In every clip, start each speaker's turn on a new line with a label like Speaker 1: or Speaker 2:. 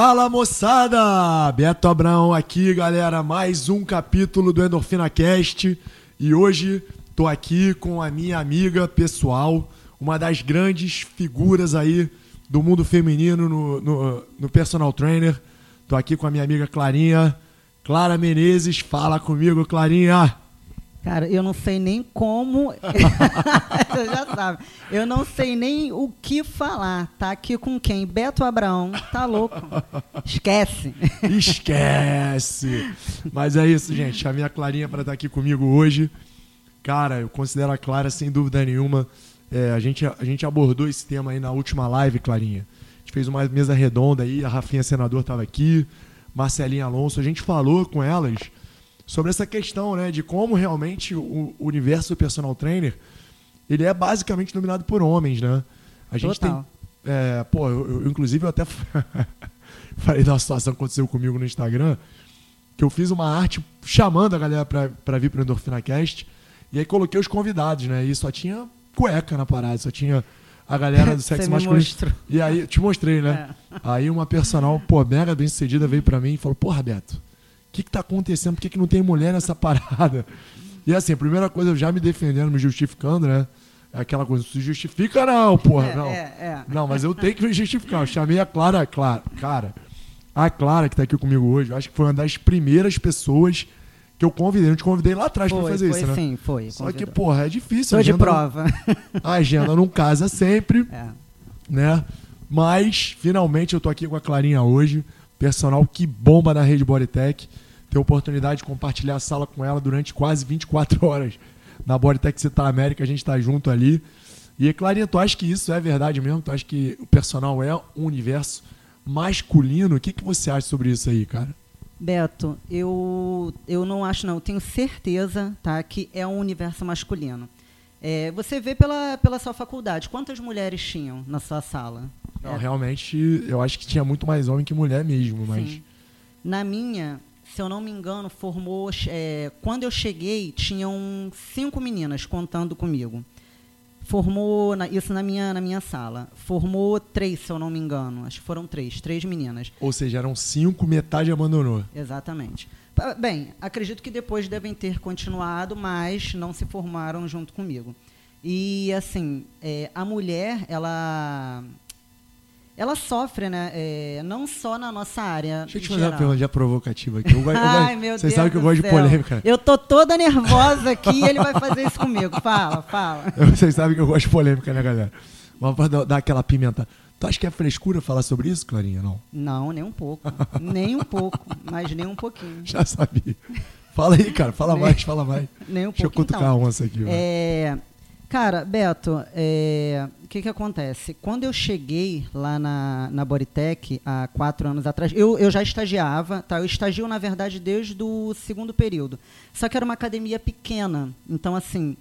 Speaker 1: Fala moçada! Beto Abraão aqui, galera. Mais um capítulo do Endorfina Cast. E hoje tô aqui com a minha amiga pessoal, uma das grandes figuras aí do mundo feminino no, no, no personal trainer. Tô aqui com a minha amiga Clarinha. Clara Menezes, fala comigo, Clarinha.
Speaker 2: Cara, eu não sei nem como. Você já sabe. Eu não sei nem o que falar. Tá aqui com quem? Beto Abraão. Tá louco. Esquece.
Speaker 1: Esquece. Mas é isso, gente. A Clarinha para estar aqui comigo hoje. Cara, eu considero a Clara sem dúvida nenhuma. É, a, gente, a gente abordou esse tema aí na última live, Clarinha. A gente fez uma mesa redonda aí, a Rafinha Senador estava aqui, Marcelinha Alonso. A gente falou com elas sobre essa questão, né, de como realmente o, universo do personal trainer ele é basicamente dominado por homens, né? A gente Total. tem, é, pô, eu, eu, inclusive eu até falei da situação que aconteceu comigo no Instagram, que eu fiz uma arte chamando a galera para vir para o Endorfina Cast, e aí coloquei os convidados, né? E só tinha cueca na parada, só tinha a galera do sexo masculino. Mostrou. E aí, te mostrei, né? É. Aí uma personal, pô, mega bem sucedida veio para mim e falou: Porra, Beto, que, que tá acontecendo? Por que, que não tem mulher nessa parada? E assim, a primeira coisa, eu já me defendendo, me justificando, né? É aquela coisa, não se justifica não, porra, é, não. É, é. Não, mas eu tenho que me justificar. Eu chamei a Clara, Clara, cara, a Clara que tá aqui comigo hoje, eu acho que foi uma das primeiras pessoas que eu convidei. Eu te convidei lá atrás pra fazer
Speaker 2: foi,
Speaker 1: isso, né?
Speaker 2: Sim, foi.
Speaker 1: Só convidou. que, porra, é difícil.
Speaker 2: Tô de prova.
Speaker 1: A agenda não casa sempre, é. né? Mas, finalmente, eu tô aqui com a Clarinha hoje personal que bomba na rede Bodytech. Ter a oportunidade de compartilhar a sala com ela durante quase 24 horas na Bodytech Citar América, a gente está junto ali. E, Clarinha, tu acha que isso é verdade mesmo? Tu acha que o personal é um universo masculino? O que, que você acha sobre isso aí, cara?
Speaker 2: Beto, eu, eu não acho não, eu tenho certeza tá, que é um universo masculino. É, você vê pela, pela sua faculdade, quantas mulheres tinham na sua sala?
Speaker 1: Não, é. realmente, eu acho que tinha muito mais homem que mulher mesmo, mas... Sim.
Speaker 2: Na minha, se eu não me engano, formou... É, quando eu cheguei, tinham cinco meninas contando comigo. Formou, na, isso na minha, na minha sala. Formou três, se eu não me engano. Acho que foram três, três meninas.
Speaker 1: Ou seja, eram cinco, metade abandonou.
Speaker 2: Exatamente. Bem, acredito que depois devem ter continuado, mas não se formaram junto comigo. E, assim, é, a mulher, ela ela sofre, né? É, não só na nossa área.
Speaker 1: Deixa eu te fazer uma pergunta já provocativa aqui. Eu, eu, Ai, meu Deus. Você sabe que eu gosto de polêmica.
Speaker 2: Eu tô toda nervosa aqui e ele vai fazer isso comigo. Fala, fala.
Speaker 1: Vocês sabem que eu gosto de polêmica, né, galera? Vamos dar aquela pimenta. Tu acha que é frescura falar sobre isso, Clarinha? Não?
Speaker 2: Não, nem um pouco. nem um pouco, mas nem um pouquinho.
Speaker 1: Já sabia. Fala aí, cara. Fala nem, mais, fala mais.
Speaker 2: Nem um pouco.
Speaker 1: Deixa eu cutucar então, a onça aqui.
Speaker 2: É, cara, Beto, é, o que, que acontece? Quando eu cheguei lá na, na Bodytech, há quatro anos atrás, eu, eu já estagiava, tá? Eu estagio, na verdade, desde o segundo período. Só que era uma academia pequena. Então, assim,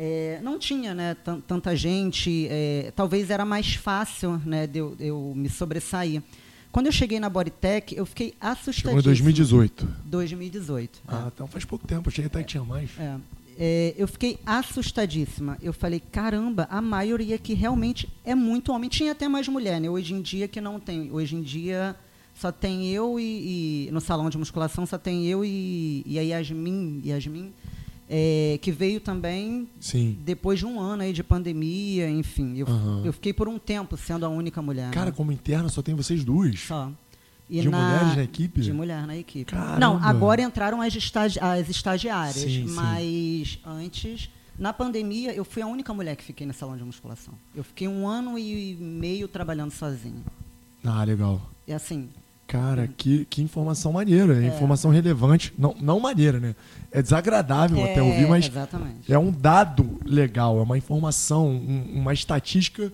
Speaker 2: é, não tinha né, tanta gente, é, talvez era mais fácil né, de eu, eu, me sobressair. Quando eu cheguei na Bodytech, eu fiquei assustadíssima. Chegou
Speaker 1: em 2018.
Speaker 2: 2018.
Speaker 1: Ah, é. então faz pouco tempo, eu cheguei até que tinha mais.
Speaker 2: É, é, eu fiquei assustadíssima. Eu falei, caramba, a maioria aqui realmente é muito homem. Tinha até mais mulher, né? Hoje em dia que não tem. Hoje em dia só tem eu e, e no salão de musculação só tem eu e, e a Yasmin, Yasmin é, que veio também
Speaker 1: Sim.
Speaker 2: depois de um ano aí de pandemia, enfim. Eu, uhum. eu fiquei por um tempo sendo a única mulher.
Speaker 1: Cara,
Speaker 2: né?
Speaker 1: como interna só tem vocês duas?
Speaker 2: Só.
Speaker 1: E de na, mulheres na equipe?
Speaker 2: De mulher na equipe.
Speaker 1: Caramba.
Speaker 2: Não, agora entraram as, estagi as estagiárias, sim, mas sim. antes, na pandemia, eu fui a única mulher que fiquei na salão de musculação. Eu fiquei um ano e meio trabalhando sozinha.
Speaker 1: Ah, legal.
Speaker 2: É assim,
Speaker 1: Cara, que, que informação maneira, é. informação relevante. Não, não maneira, né? É desagradável é, até ouvir, mas
Speaker 2: exatamente.
Speaker 1: é um dado legal, é uma informação, um, uma estatística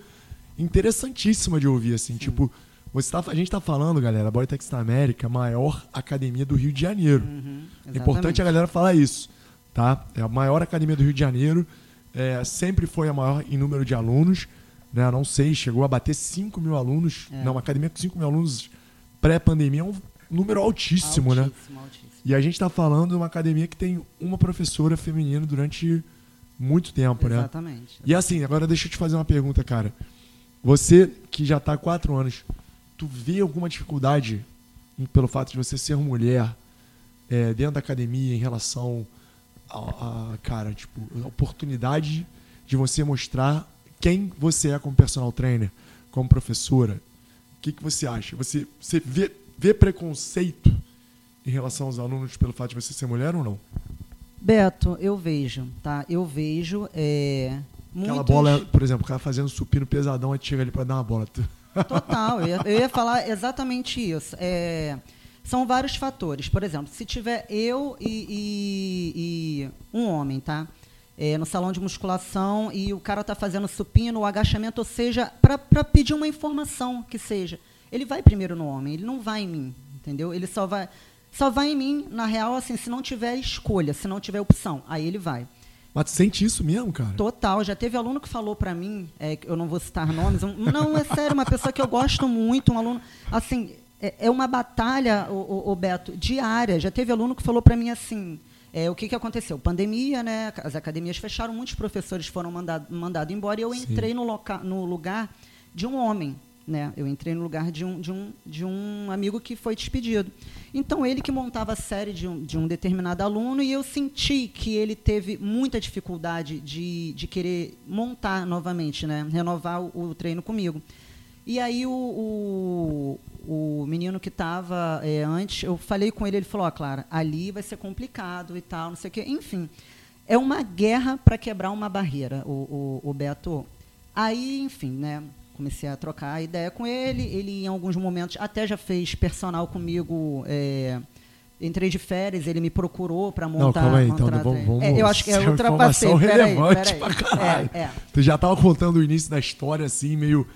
Speaker 1: interessantíssima de ouvir, assim. Sim. Tipo, você tá, a gente está falando, galera, a Bodytex da América, a maior academia do Rio de Janeiro. Uhum, é importante a galera falar isso, tá? É a maior academia do Rio de Janeiro, é, sempre foi a maior em número de alunos, né? Não sei, chegou a bater 5 mil alunos. É. Não, uma academia com 5 mil alunos pré-pandemia é um número altíssimo,
Speaker 2: altíssimo
Speaker 1: né?
Speaker 2: Altíssimo.
Speaker 1: E a gente está falando de uma academia que tem uma professora feminina durante muito tempo,
Speaker 2: exatamente, né? Exatamente.
Speaker 1: E assim, agora deixa eu te fazer uma pergunta, cara. Você que já está há quatro anos tu vê alguma dificuldade pelo fato de você ser mulher é, dentro da academia em relação a, a, cara, tipo, a oportunidade de você mostrar quem você é como personal trainer, como professora. O que, que você acha? Você, você vê, vê preconceito em relação aos alunos pelo fato de você ser mulher ou não?
Speaker 2: Beto, eu vejo, tá? Eu vejo. É,
Speaker 1: Aquela
Speaker 2: muitos-
Speaker 1: bola, por exemplo, o cara fazendo supino pesadão, aí chega ali pra dar uma bola.
Speaker 2: Total, eu ia, eu ia falar exatamente isso. É, são vários fatores. Por exemplo, se tiver eu e, e- e um homem, tá? É, no salão de musculação e o cara tá fazendo supino, o agachamento, ou seja, para pedir uma informação que seja. Ele vai primeiro no homem, ele não vai em mim, entendeu? Ele só vai, só vai em mim, na real, assim, se não tiver escolha, se não tiver opção, aí ele vai.
Speaker 1: Mas sente isso mesmo, cara?
Speaker 2: Total, já teve aluno que falou pra mim, é, que eu não vou citar nomes, um- não, é sério, uma pessoa que eu gosto muito, um aluno, assim, é, é uma batalha, o, o- o Beto, diária. Já teve aluno que falou pra mim assim, é, o que, que aconteceu? Pandemia, né? As academias fecharam, muitos professores foram mandado- mandados embora e eu entrei no, loca, no lugar de um homem. Né? Eu entrei no lugar de um, de, um, de um amigo que foi despedido. Então, ele que montava a série de um, de um determinado aluno e eu senti que ele teve muita dificuldade de, de querer montar novamente, né? renovar o, o treino comigo. E aí o, o, o menino que estava antes, eu falei com ele, ele falou, ó, Clara, ali vai ser complicado e tal, não sei o quê. Enfim, é uma guerra para quebrar uma barreira, o, o, o Beto. Aí, enfim, né? Comecei a trocar ideia com ele. Ele, em alguns momentos, até já fez personal comigo. é, entrei de férias, ele me procurou para montar.
Speaker 1: Não, calma aí, então vamos, vamos
Speaker 2: É, eu acho que é
Speaker 1: uma
Speaker 2: ultrapassei.
Speaker 1: informação
Speaker 2: Peraí,
Speaker 1: relevante
Speaker 2: peraí.
Speaker 1: pra caralho.
Speaker 2: É, é.
Speaker 1: Tu já tava contando o início da história, assim, meio.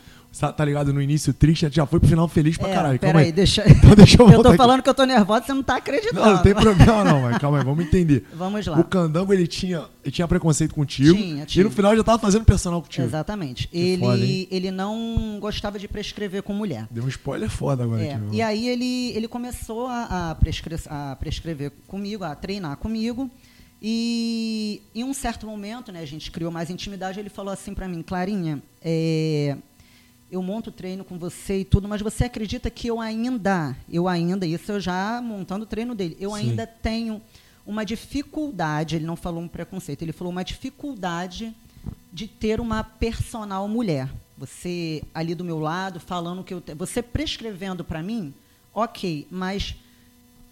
Speaker 1: Tá ligado? No início triste, já foi pro final feliz pra
Speaker 2: É,
Speaker 1: caralho. Calma aí.
Speaker 2: deixa.
Speaker 1: Então deixa eu
Speaker 2: eu tô
Speaker 1: aqui.
Speaker 2: falando que eu tô nervosa, você não tá acreditando.
Speaker 1: Não, não tem problema, não, mas calma aí, vamos entender.
Speaker 2: Vamos lá.
Speaker 1: O Candango, ele tinha, ele tinha preconceito contigo.
Speaker 2: Tinha,
Speaker 1: E
Speaker 2: tinha.
Speaker 1: no final já tava fazendo personal contigo.
Speaker 2: Exatamente.
Speaker 1: Que foda,
Speaker 2: Ele, ele não gostava de prescrever com mulher.
Speaker 1: Deu um spoiler foda agora
Speaker 2: É,
Speaker 1: aqui. meu.
Speaker 2: e aí ele, ele começou a, a, prescre a prescrever comigo, a treinar comigo. E em um certo momento, né, a gente criou mais intimidade, ele falou assim para mim, Clarinha, é, eu monto treino com você e tudo, mas você acredita que eu ainda, eu ainda, isso eu já montando o treino dele, eu
Speaker 1: Sim.
Speaker 2: ainda tenho uma dificuldade, ele não falou um preconceito, ele falou uma dificuldade de ter uma personal mulher. Você ali do meu lado, falando que eu. te- Você prescrevendo para mim, ok, mas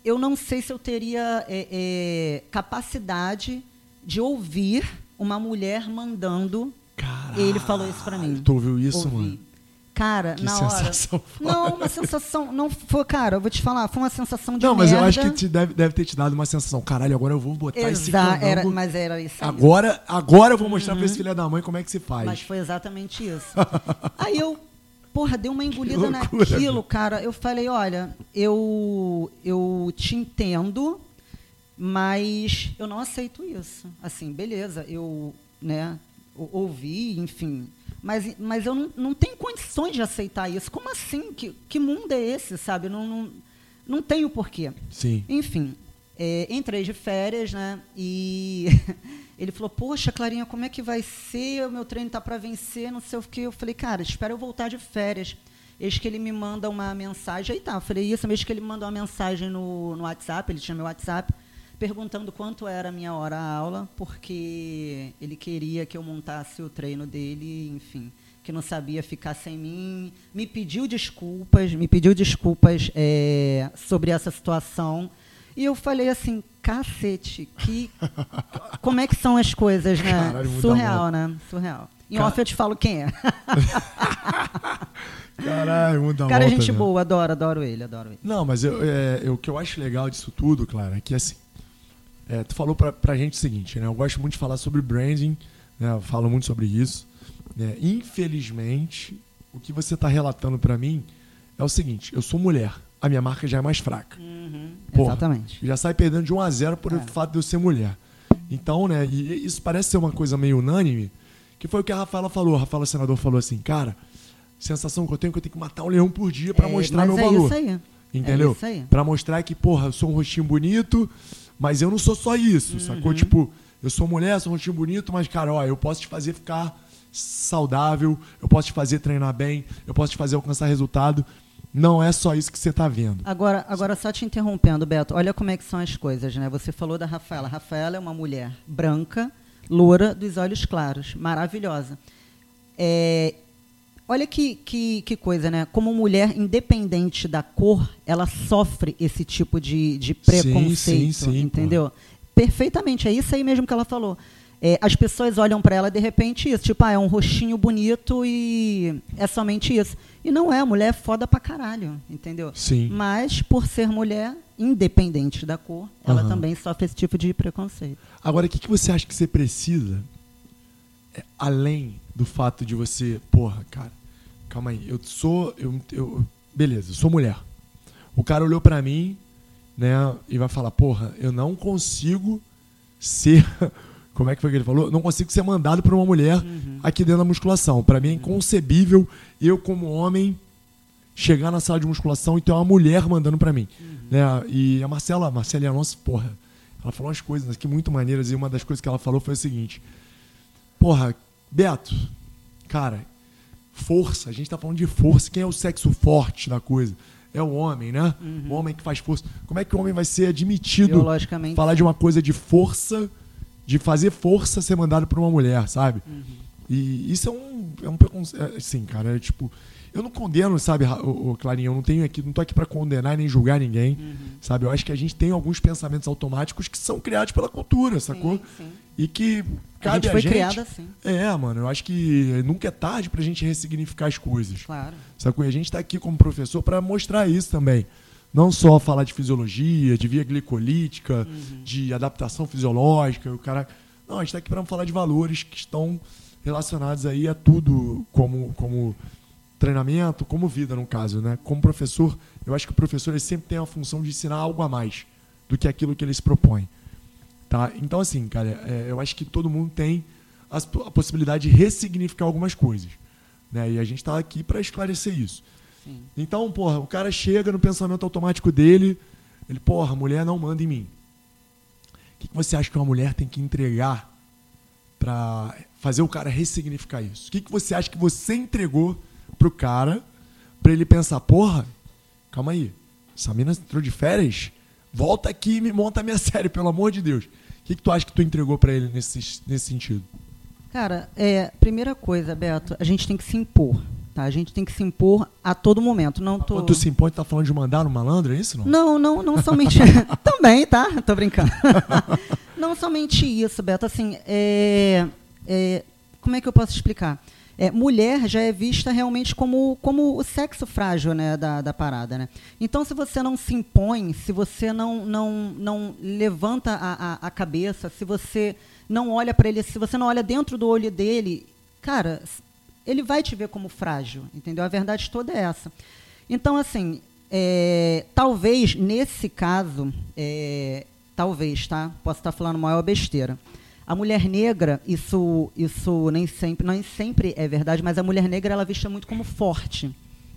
Speaker 2: eu não sei se eu teria é, é, capacidade de ouvir uma mulher mandando.
Speaker 1: Caralho,
Speaker 2: Ele falou isso pra mim.
Speaker 1: Tu ouviu isso,
Speaker 2: Ouvi.
Speaker 1: mano?
Speaker 2: Cara,
Speaker 1: Que
Speaker 2: na hora. Não, uma sensação. Não foi, cara, eu vou te falar, foi uma sensação de
Speaker 1: Não, mas eu
Speaker 2: merda.
Speaker 1: acho que te deve, deve ter te dado uma sensação. Caralho, agora eu vou botar esse
Speaker 2: Exa
Speaker 1: Candango.
Speaker 2: era, mas era isso aí.
Speaker 1: Agora, agora eu vou mostrar pra esse filho da mãe como é que se faz.
Speaker 2: Mas foi exatamente isso. Aí eu, porra, dei uma engolida
Speaker 1: loucura,
Speaker 2: naquilo,
Speaker 1: meu.
Speaker 2: cara. Eu falei, olha, eu, eu te entendo, mas eu não aceito isso. Assim, beleza, eu, né, ou- ouvi, enfim. Mas, mas eu não, não tenho condições de aceitar isso. Como assim? Que, que mundo é esse, sabe? Não, não, não tenho porquê.
Speaker 1: Sim.
Speaker 2: Enfim, é, entrei de férias, né? E ele falou: Poxa, Clarinha, como é que vai ser? O meu treino tá para vencer, não sei o que. Eu falei: Cara, espera eu voltar de férias. Eis que ele me manda uma mensagem. Aí tá, eu falei: Isso, eis que ele me mandou uma mensagem no, no WhatsApp, ele tinha meu WhatsApp, perguntando quanto era a minha hora a aula, porque ele queria que eu montasse o treino dele, enfim que não sabia ficar sem mim, me pediu desculpas, me pediu desculpas é, sobre essa situação. E eu falei assim, cacete, que como é que são as coisas, né?
Speaker 1: Caralho,
Speaker 2: Surreal, né? Surreal. Em
Speaker 1: Ca-
Speaker 2: off eu te falo quem é.
Speaker 1: Caralho, muda
Speaker 2: Cara, é
Speaker 1: volta,
Speaker 2: gente
Speaker 1: né?
Speaker 2: boa, adoro, adoro ele, adoro ele.
Speaker 1: Não, mas eu, é, eu- o que eu acho legal disso tudo, claro, é que assim. É, tu falou pra, pra gente o seguinte, né? Eu gosto muito de falar sobre branding, né? Eu falo muito sobre isso. né? Infelizmente, o que você tá relatando pra mim é o seguinte: eu sou mulher, a minha marca já é mais fraca. Porra.
Speaker 2: Exatamente.
Speaker 1: Já sai perdendo de 1 a 0 por
Speaker 2: É.
Speaker 1: o fato de eu ser mulher. Então, né, e isso parece ser uma coisa meio unânime, que foi o que a Rafaela falou. A Rafaela Senador falou assim, cara, sensação que eu tenho é que eu tenho que matar um leão por dia pra
Speaker 2: É,
Speaker 1: mostrar meu
Speaker 2: é
Speaker 1: valor.
Speaker 2: isso aí.
Speaker 1: Entendeu?
Speaker 2: É isso aí.
Speaker 1: Pra mostrar que, porra, eu sou um rostinho bonito, mas eu não sou só isso,
Speaker 2: Uhum.
Speaker 1: sacou? Tipo, eu sou mulher, sou um rostinho bonito, mas, cara, ó, eu posso te fazer ficar saudável, eu posso te fazer treinar bem, eu posso te fazer alcançar resultado. não é só isso que você está vendo.
Speaker 2: Agora, agora só te interrompendo, Beto, olha como é que são as coisas, né? Você falou da Rafaela. Rafaela é uma mulher branca, loura, dos olhos claros, maravilhosa. É, olha que, que, que, coisa, né? Como mulher independente da cor, ela sofre esse tipo de, de preconceito, sim, sim, sim, entendeu? Pô. Perfeitamente, é isso aí mesmo que ela falou. É, as pessoas olham para ela de repente isso, tipo, ah, é um rostinho bonito e é somente isso. E não é, a mulher é foda pra caralho, entendeu?
Speaker 1: Sim.
Speaker 2: Mas, por ser mulher, independente da cor, ela uhum. também sofre esse tipo de preconceito.
Speaker 1: Agora, o que, que você acha que você precisa, é, além do fato de você, porra, cara, calma aí, eu sou, eu, eu beleza, eu sou mulher. O cara olhou para mim, né, e vai falar, porra, eu não consigo ser como é que foi que ele falou? Não consigo ser mandado por uma mulher uhum. aqui dentro da musculação. Para mim é inconcebível eu, como homem, chegar na sala de musculação e ter uma mulher mandando para mim. Uhum. Né? E a Marcela, a Marcela nossa, porra, ela falou umas coisas aqui muito maneiras e uma das coisas que ela falou foi o seguinte: Porra, Beto, cara, força, a gente tá falando de força. Quem é o sexo forte da coisa? É o homem, né? Uhum. O homem que faz força. Como é que o homem vai ser admitido falar de uma coisa de força? de fazer força ser mandado por uma mulher, sabe? Uhum. E isso é um, é um preconceito. Assim, cara, é tipo. Eu não condeno, sabe, o, o Clarinho, eu não tenho aqui, não tô aqui para condenar nem julgar ninguém, uhum. sabe? Eu acho que a gente tem alguns pensamentos automáticos que são criados pela cultura, sacou? Sim, sim. E que cabe a gente foi a gente, criada assim. É, mano, eu acho que nunca é tarde pra gente ressignificar as coisas.
Speaker 2: Claro.
Speaker 1: Sacou? E a gente tá aqui como professor para mostrar isso também. Não só falar de fisiologia, de via glicolítica, uhum. de adaptação fisiológica, o cara. Não, a gente está aqui para falar de valores que estão relacionados aí a tudo como, como treinamento, como vida, no caso, né? Como professor, eu acho que o professor ele sempre tem a função de ensinar algo a mais do que aquilo que ele se propõe. Tá? Então, assim, cara, é, eu acho que todo mundo tem a, a possibilidade de ressignificar algumas coisas. Né? E a gente está aqui para esclarecer isso. Sim. Então, porra, o cara chega no pensamento automático dele, ele, porra, mulher não manda em mim. O que, que você acha que uma mulher tem que entregar para fazer o cara ressignificar isso? O que, que você acha que você entregou pro cara para ele pensar, porra, calma aí, essa mina entrou de férias? Volta aqui e me monta a minha série, pelo amor de Deus. O que, que tu acha que tu entregou para ele nesse, nesse sentido?
Speaker 2: Cara, é, primeira coisa, Beto, a gente tem que se impor. Tá? A gente tem que se impor a todo momento. Não tô...
Speaker 1: Quando tu se impõe, tá falando de mandar no malandro, é isso? Não,
Speaker 2: não, não, não somente. Também, tá? Tô brincando. não somente isso, Beto. Assim, é... É... como é que eu posso explicar? É, mulher já é vista realmente como, como o sexo frágil né, da, da parada. Né? Então, se você não se impõe, se você não, não, não levanta a, a, a cabeça, se você não olha para ele, se você não olha dentro do olho dele, cara, ele vai te ver como frágil, entendeu? A verdade toda é essa. Então, assim, é, talvez nesse caso, é, talvez, tá? Posso estar falando maior besteira. A mulher negra, isso, isso nem sempre, nem sempre é verdade, mas a mulher negra ela é vista muito como forte,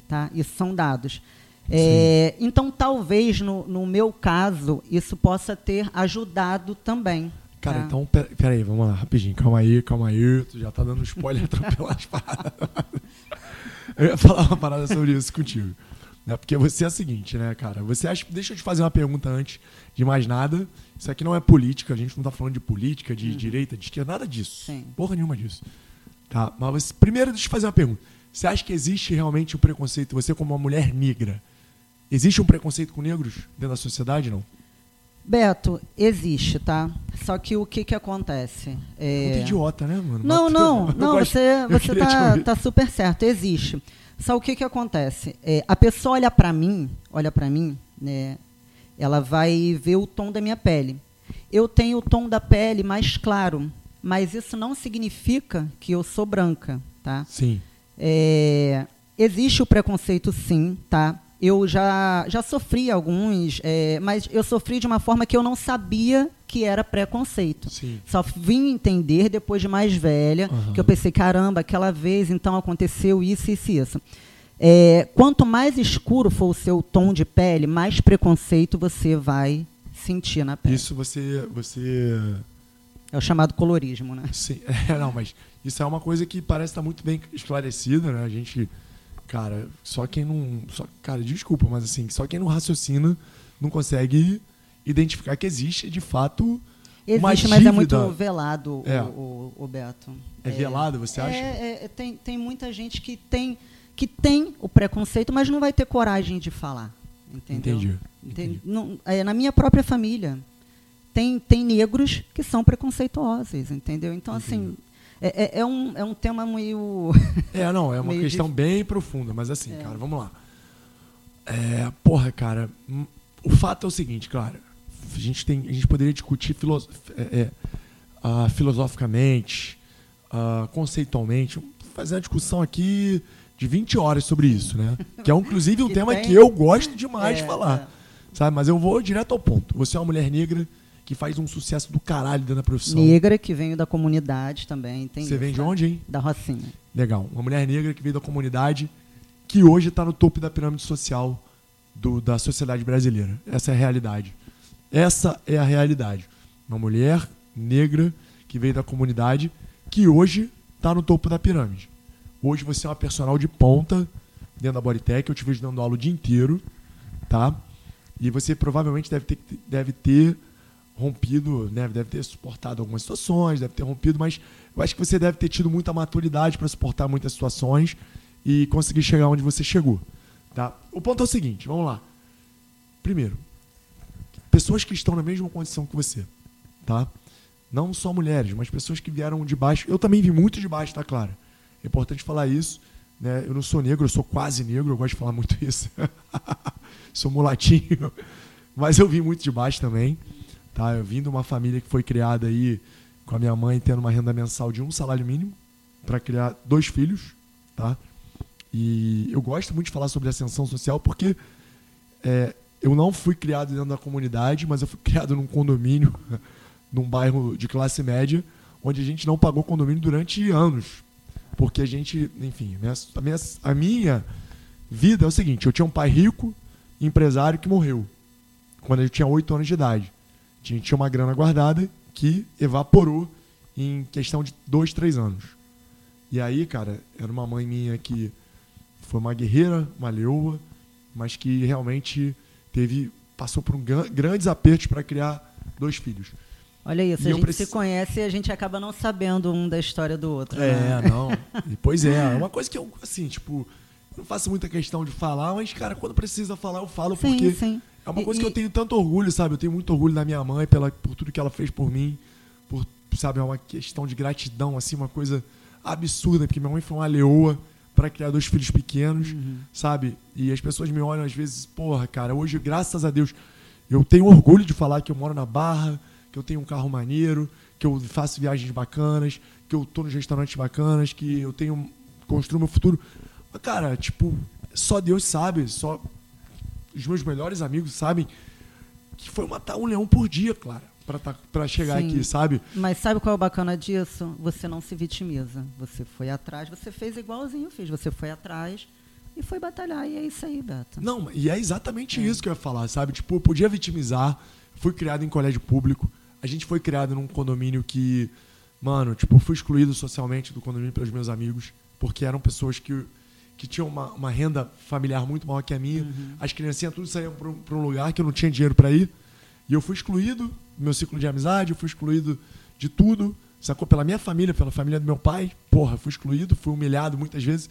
Speaker 2: tá? Isso são dados. É, então, talvez no, no meu caso isso possa ter ajudado também.
Speaker 1: Cara, é. então, pera, aí, vamos lá, rapidinho. Calma aí, calma aí. Tu já tá dando spoiler, atropelar as paradas. Eu ia falar uma parada sobre isso contigo. Né? Porque você é o seguinte, né, cara? Você acha. Deixa eu te fazer uma pergunta antes de mais nada. Isso aqui não é política, a gente não tá falando de política, de uhum. direita, de esquerda, nada disso. Sim. Porra nenhuma disso. Tá? Mas você, primeiro, deixa eu te fazer uma pergunta. Você acha que existe realmente um preconceito, você como uma mulher negra? Existe um preconceito com negros dentro da sociedade, não?
Speaker 2: Beto, existe, tá? Só que o que que acontece?
Speaker 1: É... Muito idiota, né, mano?
Speaker 2: Não, não, não, gosto, você, você tá, tá super certo, existe. Só o que que acontece? É, a pessoa olha para mim, olha para mim, né? Ela vai ver o tom da minha pele. Eu tenho o tom da pele mais claro, mas isso não significa que eu sou branca, tá?
Speaker 1: Sim.
Speaker 2: É, existe o preconceito, sim, tá? Eu já, já sofri alguns, é, mas eu sofri de uma forma que eu não sabia que era preconceito.
Speaker 1: Sim.
Speaker 2: Só vim entender depois de mais velha, uhum. que eu pensei, caramba, aquela vez então aconteceu isso, isso e isso. É, quanto mais escuro for o seu tom de pele, mais preconceito você vai sentir na pele.
Speaker 1: Isso você, você...
Speaker 2: É o chamado colorismo, né?
Speaker 1: Sim, é, não, mas isso é uma coisa que parece estar muito bem esclarecida, né? A gente cara, só quem não. Só, cara, desculpa, mas assim, só quem não raciocina não consegue identificar que existe de fato.
Speaker 2: Existe, mas é muito velado
Speaker 1: É.
Speaker 2: o, o, o Beto.
Speaker 1: É velado, você acha?
Speaker 2: É, é, tem, tem muita gente que tem, que tem o preconceito, mas não vai ter coragem de falar. Entendeu?
Speaker 1: Entendi.
Speaker 2: Enten-
Speaker 1: entendi.
Speaker 2: não- é, na minha própria família, tem, tem negros que são preconceituosos, entendeu? Então, assim, é, é, é um, é um tema meio.
Speaker 1: É, não, é uma questão bem profunda, mas assim,
Speaker 2: É.
Speaker 1: cara, vamos lá. É, porra, cara, hum, o fato é o seguinte, cara, a gente, tem, a gente poderia discutir filo- é, ah, filosoficamente, ah, conceitualmente, fazer uma discussão aqui de 20 horas sobre isso, né? Que é inclusive um
Speaker 2: Que
Speaker 1: tema
Speaker 2: tem-
Speaker 1: que eu gosto demais de
Speaker 2: É,
Speaker 1: falar, sabe? Mas eu vou direto ao ponto. Você é uma mulher negra que faz um sucesso do caralho dentro da profissão.
Speaker 2: Negra que veio da comunidade também. Tem
Speaker 1: Você
Speaker 2: isso,
Speaker 1: vem de
Speaker 2: tá?
Speaker 1: onde, hein?
Speaker 2: Da Rocinha.
Speaker 1: Legal. Uma mulher negra que veio da comunidade, que hoje está no topo da pirâmide social do- da sociedade brasileira. Essa é a realidade. Essa é a realidade. Uma mulher negra que veio da comunidade, que hoje está no topo da pirâmide. Hoje você é uma personal de ponta dentro da Bodytech. Eu te vejo dando aula o dia inteiro, tá? E você provavelmente deve ter, deve ter rompido, né? deve ter suportado algumas situações, deve ter rompido, mas eu acho que você deve ter tido muita maturidade para suportar muitas situações e conseguir chegar onde você chegou, tá? O ponto é o seguinte, vamos lá. Primeiro, pessoas que estão na mesma condição que você, tá? Não só mulheres, mas pessoas que vieram de baixo. Eu também vi muito de baixo, tá claro. É importante falar isso, né? Eu não sou negro, eu sou quase negro, eu gosto de falar muito isso. sou mulatinho, mas eu vim muito de baixo também, tá? Eu vim de uma família que foi criada aí com a minha mãe tendo uma renda mensal de um salário mínimo para criar dois filhos, tá? E eu gosto muito de falar sobre ascensão social porque é, eu não fui criado dentro da comunidade, mas eu fui criado num condomínio, num bairro de classe média, onde a gente não pagou condomínio durante anos. Porque a gente, enfim, a, minha, a minha vida é o seguinte: eu tinha um pai rico, empresário, que morreu quando eu tinha 8 anos de idade. A gente tinha uma grana guardada que evaporou em questão de 2, 3 anos. E aí, cara, era uma mãe minha que foi uma guerreira, uma leoa, mas que realmente teve passou por um gran- grandes apertos para criar dois filhos.
Speaker 2: Olha isso,
Speaker 1: E
Speaker 2: a gente
Speaker 1: preci-
Speaker 2: se conhece e a gente acaba não sabendo um da história do outro.
Speaker 1: É,
Speaker 2: né?
Speaker 1: não. E, pois é, é uma coisa que eu, assim, tipo, não faço muita questão de falar, mas, cara, quando precisa falar, eu falo,
Speaker 2: Sim,
Speaker 1: porque
Speaker 2: sim.
Speaker 1: É uma
Speaker 2: E-
Speaker 1: coisa que eu tenho tanto orgulho, sabe? Eu tenho muito orgulho da minha mãe pela, por tudo que ela fez por mim, por, sabe, é uma questão de gratidão, assim, uma coisa absurda, porque minha mãe foi uma leoa para criar dois filhos pequenos,
Speaker 2: Uhum.
Speaker 1: sabe? E as pessoas me olham às vezes, porra, cara, hoje, graças a Deus, eu tenho orgulho de falar que eu moro na Barra, que eu tenho um carro maneiro, que eu faço viagens bacanas, que eu tô nos restaurantes bacanas, que eu tenho construo meu futuro. Mas, cara, tipo, só Deus sabe, só os meus melhores amigos sabem que foi matar um leão por dia, Clara, pra, tá, pra chegar
Speaker 2: Sim.
Speaker 1: aqui, sabe?
Speaker 2: Mas sabe qual é o bacana disso? Você não se vitimiza. Você foi atrás, você fez igualzinho eu fiz. Você foi atrás e foi batalhar. E é isso aí, Beto.
Speaker 1: Não, e é exatamente isso que eu ia falar, sabe? Tipo, eu podia vitimizar, fui criado em colégio público, a gente foi criado num condomínio que, mano, tipo, fui excluído socialmente do condomínio pelos meus amigos, porque eram pessoas que, que tinham uma, uma renda familiar muito maior que a minha. As criancinhas tudo saíam pra um, um lugar que eu não tinha dinheiro pra ir. E eu fui excluído do meu ciclo de amizade, eu fui excluído de tudo, sacou? Pela minha família, pela família do meu pai. Porra, fui excluído, fui humilhado muitas vezes.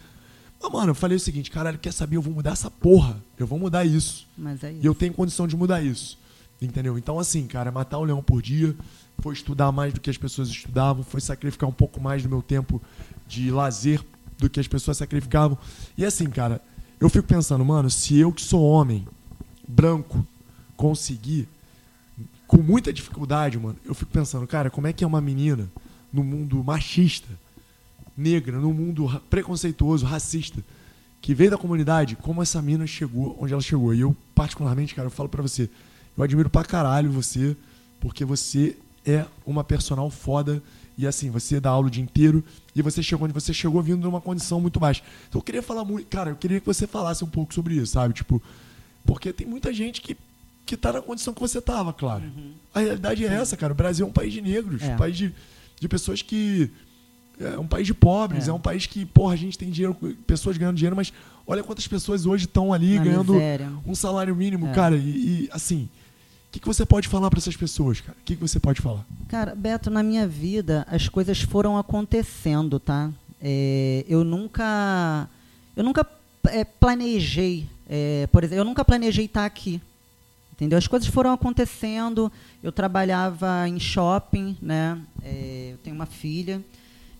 Speaker 1: Mas, mano, eu falei o seguinte, caralho, quer saber? Eu vou mudar essa porra. Eu vou mudar isso.
Speaker 2: É isso.
Speaker 1: E eu tenho condição de mudar isso. Entendeu? Então, assim, cara, matar um leão por dia foi estudar mais do que as pessoas estudavam, foi sacrificar um pouco mais do meu tempo de lazer do que as pessoas sacrificavam. E assim, cara, eu fico pensando, mano, se eu que sou homem, branco, conseguir, com muita dificuldade, mano, eu fico pensando, cara, como é que é uma menina no mundo machista, negra, no mundo preconceituoso, racista, que veio da comunidade, como essa mina chegou onde ela chegou. E eu, particularmente, cara, eu falo pra você, eu admiro pra caralho você, porque você é uma personal foda e assim, você dá aula o dia inteiro e você chegou onde você chegou vindo de uma condição muito baixa. Então eu queria falar muito, cara, eu queria que você falasse um pouco sobre isso, sabe? Tipo, porque tem muita gente que que tá na condição que você tava, claro. A realidade é essa, cara. O Brasil é um país de negros,
Speaker 2: É.
Speaker 1: um país de, de pessoas que é um país de pobres, é. é. um país que, porra, a gente tem dinheiro, pessoas ganhando dinheiro, mas olha quantas pessoas hoje estão ali Na ganhando miséria. um salário mínimo, é. cara. E, e, assim, o que, que você pode falar para essas pessoas, cara? O que, que você pode falar?
Speaker 2: Cara, Beto, na minha vida as coisas foram acontecendo, tá? É, eu nunca, eu nunca é, planejei, é, por exemplo, eu nunca planejei estar aqui. Entendeu? As coisas foram acontecendo. Eu trabalhava em shopping, né? É, eu tenho uma filha.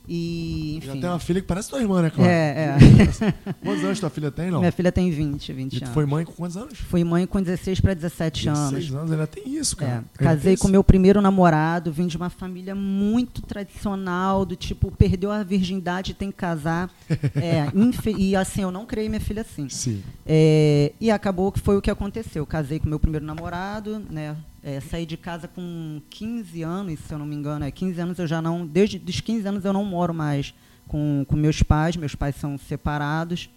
Speaker 2: E, enfim. Já
Speaker 1: tem uma filha que parece tua irmã, né, Clara?
Speaker 2: É,
Speaker 1: é. Quantos anos tua filha tem, não?
Speaker 2: Minha filha tem 20, 20 e
Speaker 1: anos. foi mãe com quantos anos?
Speaker 2: Fui mãe com 16 para 17
Speaker 1: 16
Speaker 2: anos.
Speaker 1: 16 anos, ainda tem isso, cara.
Speaker 2: É. Casei com meu primeiro namorado, vim de uma família muito tradicional, do tipo, perdeu a virgindade e tem que casar. é, e assim, eu não criei minha filha assim.
Speaker 1: Sim.
Speaker 2: É, e acabou que foi o que aconteceu. Casei com meu primeiro namorado, né? É, saí de casa com 15 anos, se eu não me engano. É, 15 anos eu já não. Desde os 15 anos eu não moro mais com, com meus pais. Meus pais são separados.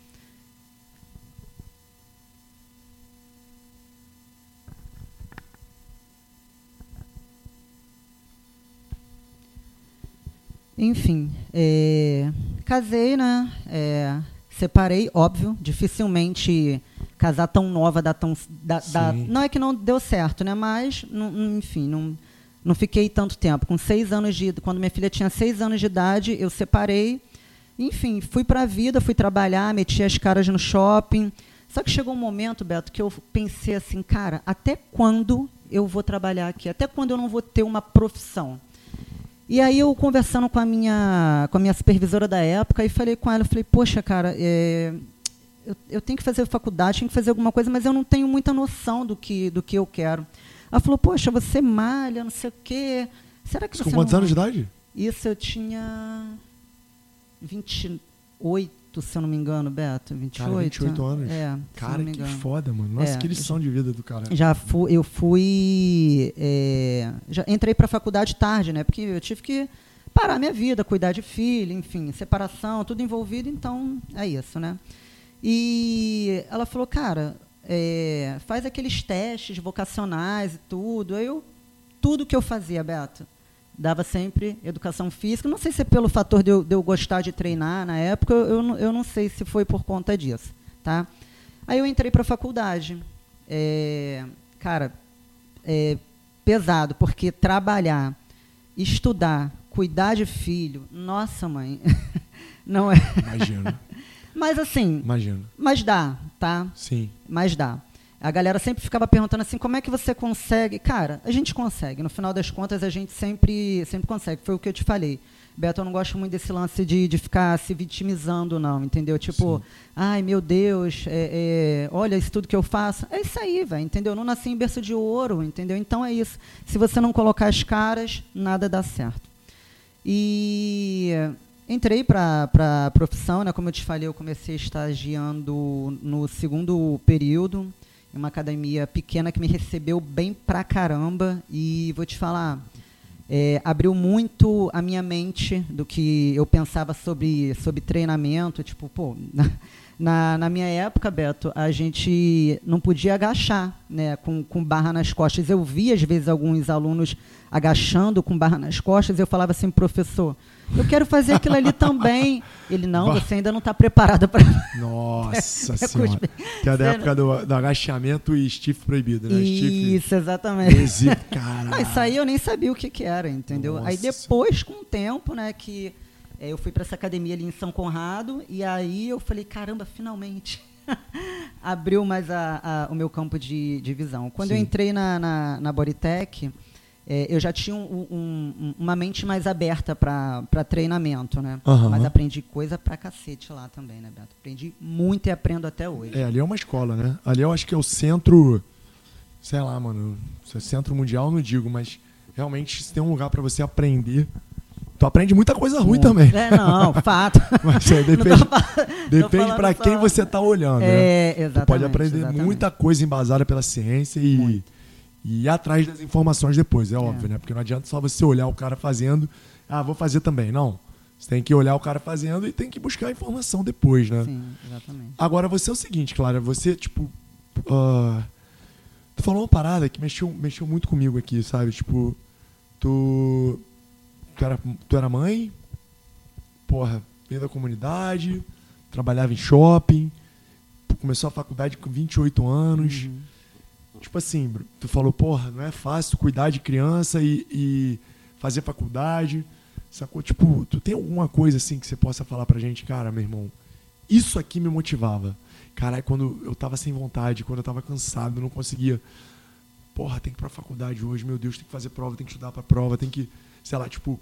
Speaker 2: Enfim, é, casei, né? É, separei, óbvio. Dificilmente casar tão nova dá tão. Não é que não deu certo, né? Mas, não, enfim, não, não fiquei tanto tempo. Com seis anos de. Quando minha filha tinha seis anos de idade, eu separei. Enfim, fui para a vida, fui trabalhar, meti as caras no shopping. Só que chegou um momento, Beto, que eu pensei assim, cara, até quando eu vou trabalhar aqui? Até quando eu não vou ter uma profissão? E aí eu conversando com a minha com a minha supervisora da época e falei com ela, falei, poxa, cara, é, eu, eu tenho que fazer faculdade, tenho que fazer alguma coisa, mas eu não tenho muita noção do que, do que eu quero. Ela falou, poxa, você malha, não sei o quê. Será que você.
Speaker 1: Com quantos
Speaker 2: não...
Speaker 1: anos de idade?
Speaker 2: Isso eu tinha 28, se eu não me engano, Beto. 28. Cara,
Speaker 1: 28 anos.
Speaker 2: É,
Speaker 1: cara, que foda, mano. Nossa, é, que lição de vida do cara.
Speaker 2: Já fui, eu fui. É, já entrei para a faculdade tarde, né? Porque eu tive que parar minha vida, cuidar de filho, enfim, separação, tudo envolvido, então é isso, né? E ela falou, cara, é, faz aqueles testes vocacionais e tudo. Eu, tudo que eu fazia, Beto, dava sempre educação física. Não sei se é pelo fator de eu, de eu gostar de treinar na época, eu, eu, eu, não sei se foi por conta disso. Tá? Aí eu entrei para a faculdade. É, cara, é pesado, porque trabalhar, estudar, cuidar de filho, nossa mãe, não é.
Speaker 1: Imagina.
Speaker 2: Mas assim.
Speaker 1: Imagino.
Speaker 2: Mas dá, tá?
Speaker 1: Sim.
Speaker 2: Mas dá. A galera sempre ficava perguntando assim, como é que você consegue? Cara, a gente consegue. No final das contas, a gente sempre, sempre consegue. Foi o que eu te falei. Beto, eu não gosto muito desse lance de, de ficar se vitimizando, não, entendeu? Tipo, Sim. ai meu Deus, é, é, olha isso tudo que eu faço. É isso aí, velho, entendeu? Não nasci em berço de ouro, entendeu? Então é isso. Se você não colocar as caras, nada dá certo. E Entrei para a profissão, né? como eu te falei, eu comecei estagiando no segundo período, em uma academia pequena que me recebeu bem pra caramba. E vou te falar, é, abriu muito a minha mente do que eu pensava sobre, sobre treinamento. Tipo, pô, na, na minha época, Beto, a gente não podia agachar né, com, com barra nas costas. Eu vi, às vezes, alguns alunos agachando com barra nas costas. E eu falava assim, professor eu quero fazer aquilo ali também. Ele, não, você ainda não está preparada para.
Speaker 1: Nossa senhora. Que é da época do, do, agachamento e stiff proibido, né?
Speaker 2: Isso,
Speaker 1: stiff
Speaker 2: exatamente.
Speaker 1: Caralho.
Speaker 2: isso aí eu nem sabia o que, que era, entendeu? Nossa. Aí depois, com o tempo, né, que é, eu fui para essa academia ali em São Conrado, e aí eu falei, caramba, finalmente. Abriu mais a, a, o meu campo de, de visão. Quando Sim. eu entrei na, na, na Bodytech, é, eu já tinha um, um, uma mente mais aberta para treinamento, né?
Speaker 1: Uhum.
Speaker 2: Mas aprendi coisa pra cacete lá também, né, Beto? Aprendi muito e aprendo até hoje.
Speaker 1: É, ali é uma escola, né? Ali eu acho que é o centro, sei lá, mano, é centro mundial não digo, mas realmente se tem um lugar para você aprender Tu aprende muita coisa ruim
Speaker 2: é.
Speaker 1: também.
Speaker 2: É, não, fato.
Speaker 1: Mas é, depende, depende para quem você tá olhando.
Speaker 2: É, né?
Speaker 1: exatamente. Tu pode aprender exatamente. muita coisa embasada pela ciência e, muito e ir atrás das informações depois, é, é, óbvio, né? Porque não adianta só você olhar o cara fazendo, ah, vou fazer também. Não. Você tem que olhar o cara fazendo e tem que buscar a informação depois, né?
Speaker 2: Sim, exatamente.
Speaker 1: Agora, você é o seguinte, Clara, você, tipo. Uh, tu falou uma parada que mexeu, mexeu muito comigo aqui, sabe? Tipo, tu. Tu era, tu era mãe, porra, veio da comunidade, trabalhava em shopping, começou a faculdade com 28 anos.
Speaker 2: Uhum.
Speaker 1: Tipo assim, tu falou, porra, não é fácil cuidar de criança e, e fazer faculdade. Sacou? Tipo, tu tem alguma coisa assim que você possa falar pra gente, cara, meu irmão, isso aqui me motivava. Caralho, quando eu tava sem vontade, quando eu tava cansado, não conseguia. Porra, tem que ir pra faculdade hoje, meu Deus, tem que fazer prova, tem que estudar pra prova, tem que. Sei lá, tipo,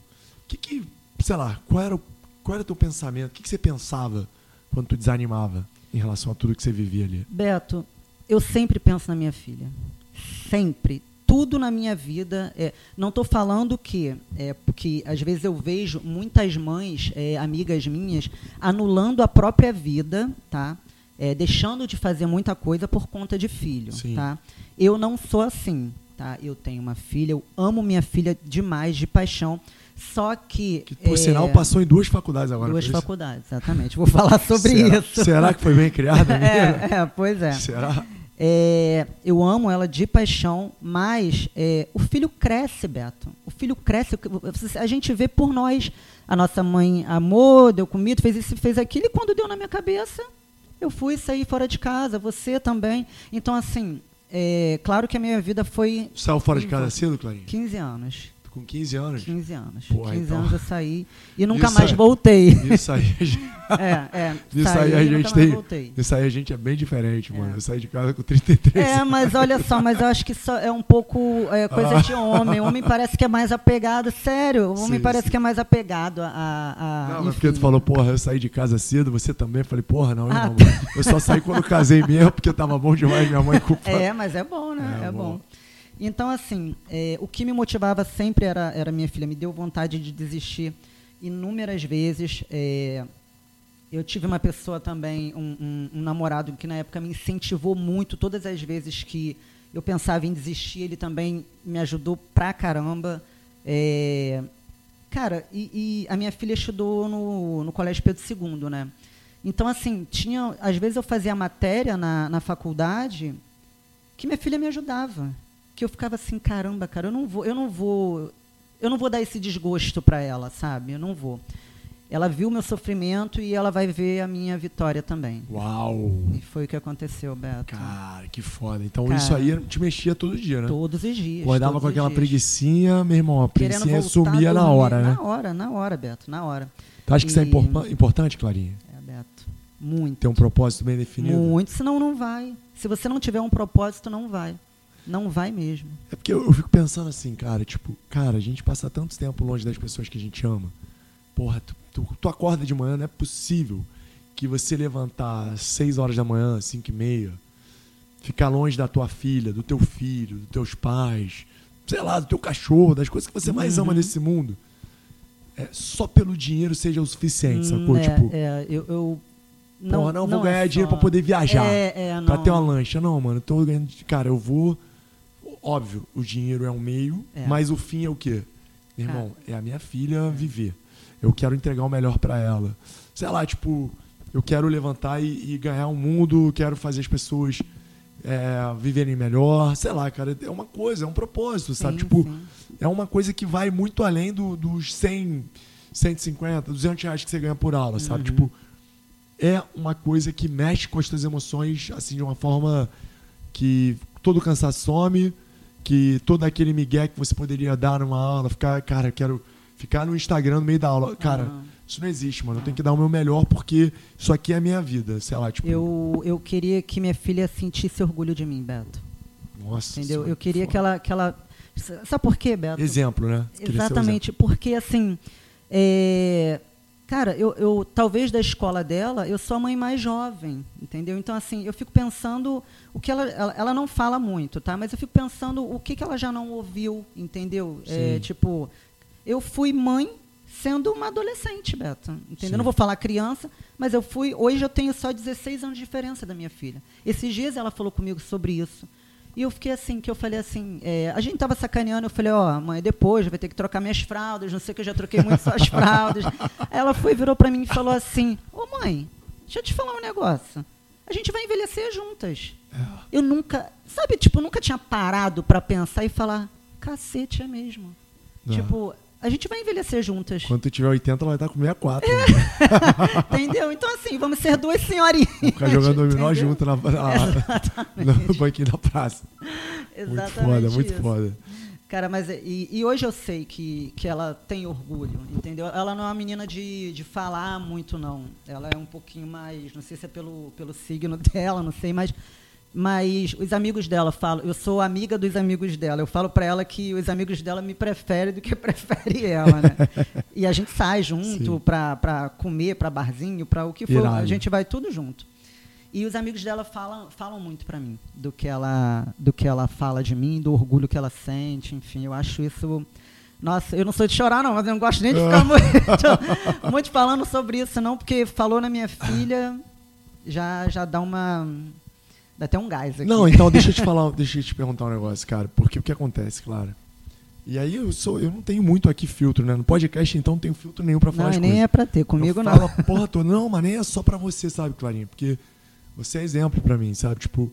Speaker 1: que que. Sei lá, qual era o, qual era o teu pensamento? O que, que você pensava quando tu desanimava em relação a tudo que você vivia ali?
Speaker 2: Beto, eu sempre penso na minha filha. Sempre. Tudo na minha vida. É, não estou falando que. É, porque às vezes eu vejo muitas mães, é, amigas minhas, anulando a própria vida, tá? É, deixando de fazer muita coisa por conta de filho.
Speaker 1: Sim.
Speaker 2: Tá? Eu não sou assim. Tá? Eu tenho uma filha, eu amo minha filha demais, de paixão. Só que.
Speaker 1: Que, por
Speaker 2: é,
Speaker 1: sinal, passou em duas faculdades agora.
Speaker 2: Duas faculdades, exatamente. Vou falar sobre
Speaker 1: será,
Speaker 2: isso.
Speaker 1: Será que foi bem criada?
Speaker 2: É, é, pois é.
Speaker 1: Será?
Speaker 2: É, eu amo ela de paixão, mas é, o filho cresce, Beto. O filho cresce. A gente vê por nós. A nossa mãe amou, deu comida, fez isso, fez aquilo, e quando deu na minha cabeça, eu fui sair fora de casa, você também. Então, assim, é, claro que a minha vida foi
Speaker 1: saiu fora de casa cedo, Clarinha?
Speaker 2: 15 anos.
Speaker 1: Com 15 anos?
Speaker 2: 15 anos.
Speaker 1: Porra,
Speaker 2: 15
Speaker 1: então.
Speaker 2: anos eu saí e nunca
Speaker 1: Isso
Speaker 2: mais voltei.
Speaker 1: Isso aí, a gente-
Speaker 2: É, é.
Speaker 1: isso aí a gente tem.
Speaker 2: voltei.
Speaker 1: Isso aí a gente é bem diferente, mano.
Speaker 2: É.
Speaker 1: Eu saí de casa com 33
Speaker 2: É, mas olha só, mas eu acho que é um pouco é, coisa de homem. O homem parece que é mais apegado, sério. O homem
Speaker 1: Sim,
Speaker 2: parece
Speaker 1: sim.
Speaker 2: que é mais apegado a. a
Speaker 1: Não,
Speaker 2: enfim.
Speaker 1: mas porque tu falou, porra, eu saí de casa cedo, você também? Eu falei, porra, não, eu
Speaker 2: Ah,
Speaker 1: não. Eu só saí quando casei mesmo, porque tava bom demais, minha mãe culpa.
Speaker 2: É, mas é bom, né?
Speaker 1: É,
Speaker 2: É,
Speaker 1: bom.
Speaker 2: bom. Então, assim, é, o que me motivava sempre era, era minha filha. Me deu vontade de desistir inúmeras vezes. É, eu tive uma pessoa também, um, um- um namorado que na época me incentivou muito. Todas as vezes que eu pensava em desistir, ele também me ajudou pra caramba. É, cara, e, e a minha filha estudou no, no Colégio Pedro II, né? Então, assim, tinha, às vezes eu fazia matéria na, na faculdade que minha filha me ajudava. Que eu ficava assim, caramba, cara, eu não vou, eu não vou, eu não vou dar esse desgosto para ela, sabe? Eu não vou. Ela viu o meu sofrimento e ela vai ver a minha vitória também.
Speaker 1: Uau!
Speaker 2: E foi o que aconteceu, Beto.
Speaker 1: Cara, que foda. Então
Speaker 2: Cara.
Speaker 1: isso aí te mexia todo dia, né?
Speaker 2: Todos os dias.
Speaker 1: Acordava com aquela
Speaker 2: dias.
Speaker 1: preguicinha, meu irmão, a
Speaker 2: Querendo
Speaker 1: preguicinha
Speaker 2: voltar a
Speaker 1: sumia na hora, né?
Speaker 2: Na hora, na hora, Beto, na hora.
Speaker 1: Tu acha que isso é
Speaker 2: E-
Speaker 1: imporpa- importante, Clarinha?
Speaker 2: É, Beto. Muito.
Speaker 1: Ter um propósito bem definido?
Speaker 2: Muito, senão não vai. Se você não tiver um propósito, não vai. Não vai mesmo.
Speaker 1: É porque eu, eu fico pensando assim, cara, tipo, cara, a gente passa tanto tempo longe das pessoas que a gente ama. Porra, tu, tu, tu acorda de manhã, não é possível que você levantar às 6 horas da manhã, 5 e meia, ficar longe da tua filha, do teu filho, dos teus pais, sei lá, do teu cachorro, das coisas que você mais ama
Speaker 2: Uhum.
Speaker 1: nesse mundo. É, só pelo dinheiro seja o suficiente, sacou?
Speaker 2: Hum, é,
Speaker 1: tipo,
Speaker 2: é, eu, eu
Speaker 1: porra, não, vou
Speaker 2: é
Speaker 1: ganhar
Speaker 2: só-
Speaker 1: dinheiro pra poder viajar.
Speaker 2: É, é,
Speaker 1: Pra
Speaker 2: não.
Speaker 1: ter uma lancha. Não, mano, tô ganhando. Cara, eu vou. Óbvio, o dinheiro é um meio,
Speaker 2: É.
Speaker 1: mas o fim é o quê? Meu irmão, é a minha filha viver. Eu quero entregar o melhor pra ela. Sei lá, tipo, eu quero levantar e, e ganhar o mundo, quero fazer as pessoas é, viverem melhor. Sei lá, cara, é uma coisa, é um propósito, sabe?
Speaker 2: Sim,
Speaker 1: Tipo,
Speaker 2: sim.
Speaker 1: é uma coisa que vai muito além do- dos 100, 150, 200 reais que você ganha por aula, sabe?
Speaker 2: Uhum.
Speaker 1: Tipo, é uma coisa que mexe com as tuas emoções, assim, de uma forma que todo cansaço some, que todo aquele migué que você poderia dar numa aula, ficar, cara, eu quero ficar no Instagram no meio da aula. Cara,
Speaker 2: Aham.
Speaker 1: isso não existe, mano. Eu tenho que dar o meu melhor porque isso aqui é a minha vida, sei lá, tipo...
Speaker 2: Eu, eu queria que minha filha sentisse orgulho de mim, Beto.
Speaker 1: Nossa
Speaker 2: Entendeu? Eu queria
Speaker 1: foda.
Speaker 2: que ela, que ela. Sabe por quê, Beto?
Speaker 1: Exemplo, né?
Speaker 2: Exatamente, porque assim, é, cara, eu, eu talvez da escola dela, eu sou a mãe mais jovem, entendeu? Então assim, eu fico pensando o que ela, ela, ela não fala muito, tá? Mas eu fico pensando o que, que ela já não ouviu, entendeu? É, tipo, eu fui mãe sendo uma adolescente, Beto, entendeu?
Speaker 1: Sim.
Speaker 2: Não vou falar criança, mas eu fui. Hoje eu tenho só 16 anos de diferença da minha filha. Esses dias ela falou comigo sobre isso. E eu fiquei assim, que eu falei assim, é, a gente tava sacaneando, eu falei, ó, mãe, depois vai ter que trocar minhas fraldas, não sei que eu já troquei muito suas fraldas. Aí ela foi, virou pra mim e falou assim, ô mãe, deixa eu te falar um negócio. A gente vai envelhecer juntas. Eu nunca, sabe, tipo, nunca tinha parado pra pensar e falar, cacete, é mesmo.
Speaker 1: É.
Speaker 2: Tipo, a gente vai envelhecer juntas.
Speaker 1: Quando tu tiver 80, ela vai estar com 64.
Speaker 2: Entendeu? Então, assim, vamos ser duas senhorinhas.
Speaker 1: Vamos ficar jogando dominó junto na, na, no banquinho da praça.
Speaker 2: Exatamente
Speaker 1: muito foda, muito
Speaker 2: isso.
Speaker 1: foda.
Speaker 2: Cara, mas e, e hoje eu sei que, que ela tem orgulho, entendeu? Ela não é uma menina de, de falar muito, não. Ela é um pouquinho mais, não sei se é pelo, pelo signo dela, não sei, mas, mas os amigos dela falam, eu sou amiga dos amigos dela. Eu falo pra ela que os amigos dela me preferem do que prefere ela, né? e a gente sai junto pra comer, pra barzinho, pra o que for.
Speaker 1: Irado.
Speaker 2: A gente vai tudo junto. E os amigos dela falam, falam muito pra mim do que ela do que ela fala de mim, do orgulho que ela sente, enfim, eu acho isso nossa, eu não sou de chorar não, mas eu não gosto nem de ficar muito, muito falando sobre isso não, porque falou na minha filha já já dá uma dá até um gás aqui.
Speaker 1: Não, então deixa eu te falar, deixa eu te perguntar um negócio, cara. Porque o que acontece, claro. E aí eu sou, eu não tenho muito aqui filtro, né? No podcast, então não tenho filtro nenhum pra falar
Speaker 2: não, nem
Speaker 1: coisas.
Speaker 2: é pra ter, comigo
Speaker 1: eu
Speaker 2: não.
Speaker 1: porra toda. Não, mas nem é só pra você, sabe, Clarinha? Porque você é exemplo pra mim, sabe? Tipo,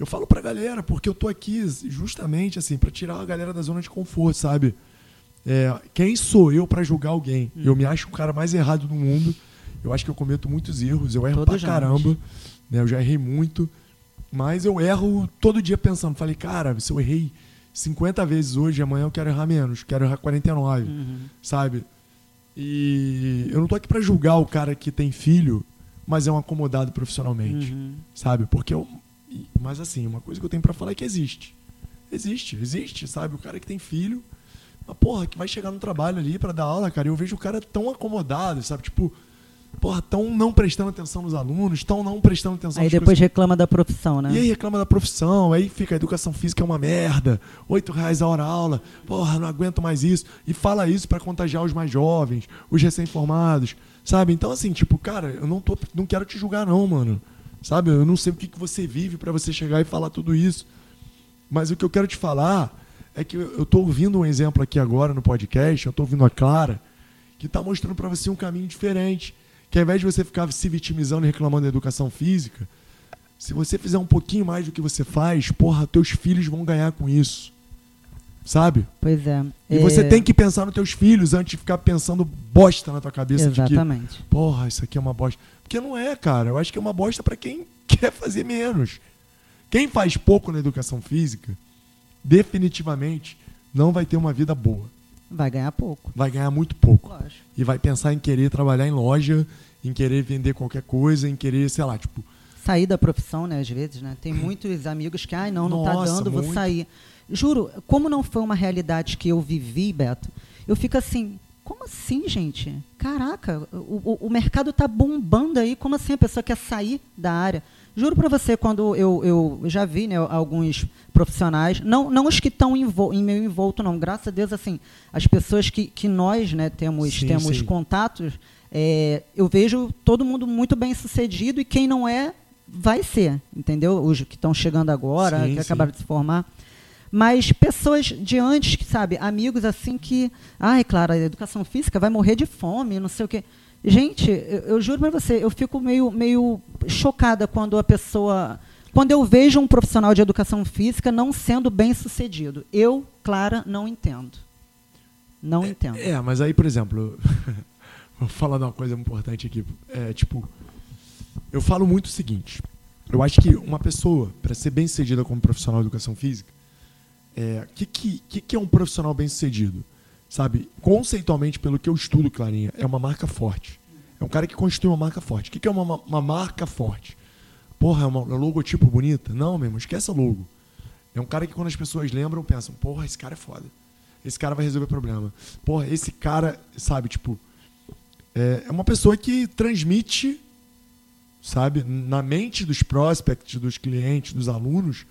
Speaker 1: eu falo pra galera, porque eu tô aqui justamente, assim, pra tirar a galera da zona de conforto, sabe? É, quem sou eu pra julgar alguém?
Speaker 2: Hum.
Speaker 1: Eu me acho o cara mais errado do mundo. Eu acho que eu cometo muitos erros. Eu erro
Speaker 2: Todos
Speaker 1: pra caramba. Né? Eu já errei muito. Mas eu erro todo dia pensando. Falei, cara, se eu errei 50 vezes hoje, amanhã eu quero errar menos. Quero errar 49
Speaker 2: Uhum.
Speaker 1: sabe? E eu não tô aqui pra julgar o cara que tem filho, mas é um acomodado profissionalmente,
Speaker 2: Uhum.
Speaker 1: sabe? Porque eu. Mas assim, uma coisa que eu tenho pra falar é que existe. Existe, existe, sabe? O cara que tem filho, mas porra, que vai chegar no trabalho ali pra dar aula, cara, e eu vejo o cara tão acomodado, sabe? Tipo, porra, tão não prestando atenção nos alunos, tão não prestando atenção
Speaker 2: Aí depois
Speaker 1: coisas
Speaker 2: reclama da profissão, né?
Speaker 1: e aí reclama da profissão, aí fica a educação física é uma merda, oito reais a hora aula, porra, não aguento mais isso. E fala isso pra contagiar os mais jovens, os recém-formados, sabe? Então, assim, tipo, cara, eu não, tô, não quero te julgar não, mano. Sabe? Eu não sei o que, que você vive pra você chegar e falar tudo isso. Mas o que eu quero te falar é que eu tô ouvindo um exemplo aqui agora no podcast, eu tô ouvindo a Clara, que tá mostrando pra você um caminho diferente. Que ao invés de você ficar se vitimizando e reclamando da educação física, se você fizer um pouquinho mais do que você faz, porra, teus filhos vão ganhar com isso. Sabe?
Speaker 2: Pois é.
Speaker 1: E
Speaker 2: É,
Speaker 1: você tem que pensar nos teus filhos antes de ficar pensando bosta na tua cabeça de que,
Speaker 2: Exatamente.
Speaker 1: porra, isso aqui é uma bosta. Porque não é, cara. Eu acho que é uma bosta pra quem quer fazer menos. Quem faz pouco na educação física, definitivamente não vai ter uma vida boa.
Speaker 2: Vai ganhar pouco.
Speaker 1: Vai ganhar muito pouco.
Speaker 2: Lógico.
Speaker 1: E vai pensar em querer trabalhar em loja, em querer vender qualquer coisa, em querer, sei lá, tipo,
Speaker 2: Sair da profissão, né, às vezes, né? Tem muitos amigos que, ai, não, não tá
Speaker 1: Nossa,
Speaker 2: dando, vou
Speaker 1: muito.
Speaker 2: sair. Juro, como não foi uma realidade que eu vivi, Beto, eu fico assim, como assim, gente? Caraca, o, o, o mercado tá bombando aí, como assim a pessoa quer sair da área? Juro pra você, quando eu, eu já vi né, alguns profissionais, não, não os que estão em, meio envolto, não, graças a Deus, assim, as pessoas que, que nós né, temos,
Speaker 1: Sim,
Speaker 2: temos
Speaker 1: sim.
Speaker 2: contatos, é, eu vejo todo mundo muito bem sucedido e quem não é, vai ser, entendeu? Os que estão chegando agora,
Speaker 1: Sim,
Speaker 2: que acabaram de se formar. Mas pessoas de antes, sabe, amigos assim que, ai, claro, a educação física vai morrer de fome, não sei o quê. Gente, eu, eu juro pra você, eu fico meio, meio chocada quando a pessoa. Quando eu vejo um profissional de educação física não sendo bem sucedido. Eu, Clara, não entendo. Não entendo.
Speaker 1: É, mas aí, por exemplo, vou falar de uma coisa importante aqui. É, tipo, eu falo muito o seguinte. Eu acho que uma pessoa, para ser bem sucedida como profissional de educação física, é, que, que, que, que é um profissional bem sucedido? Sabe, conceitualmente, pelo que eu estudo, Clarinha, é uma marca forte. É um cara que constitui uma marca forte. O que, é uma, uma marca forte? Porra, é uma, um logotipo bonita? Não, meu irmão, esquece logo. É um cara que quando as pessoas lembram, pensam, porra, esse cara é foda. Esse cara vai resolver problema. Porra, esse cara, sabe, tipo, é é uma pessoa que transmite, sabe, na mente dos prospects, dos clientes, dos alunos,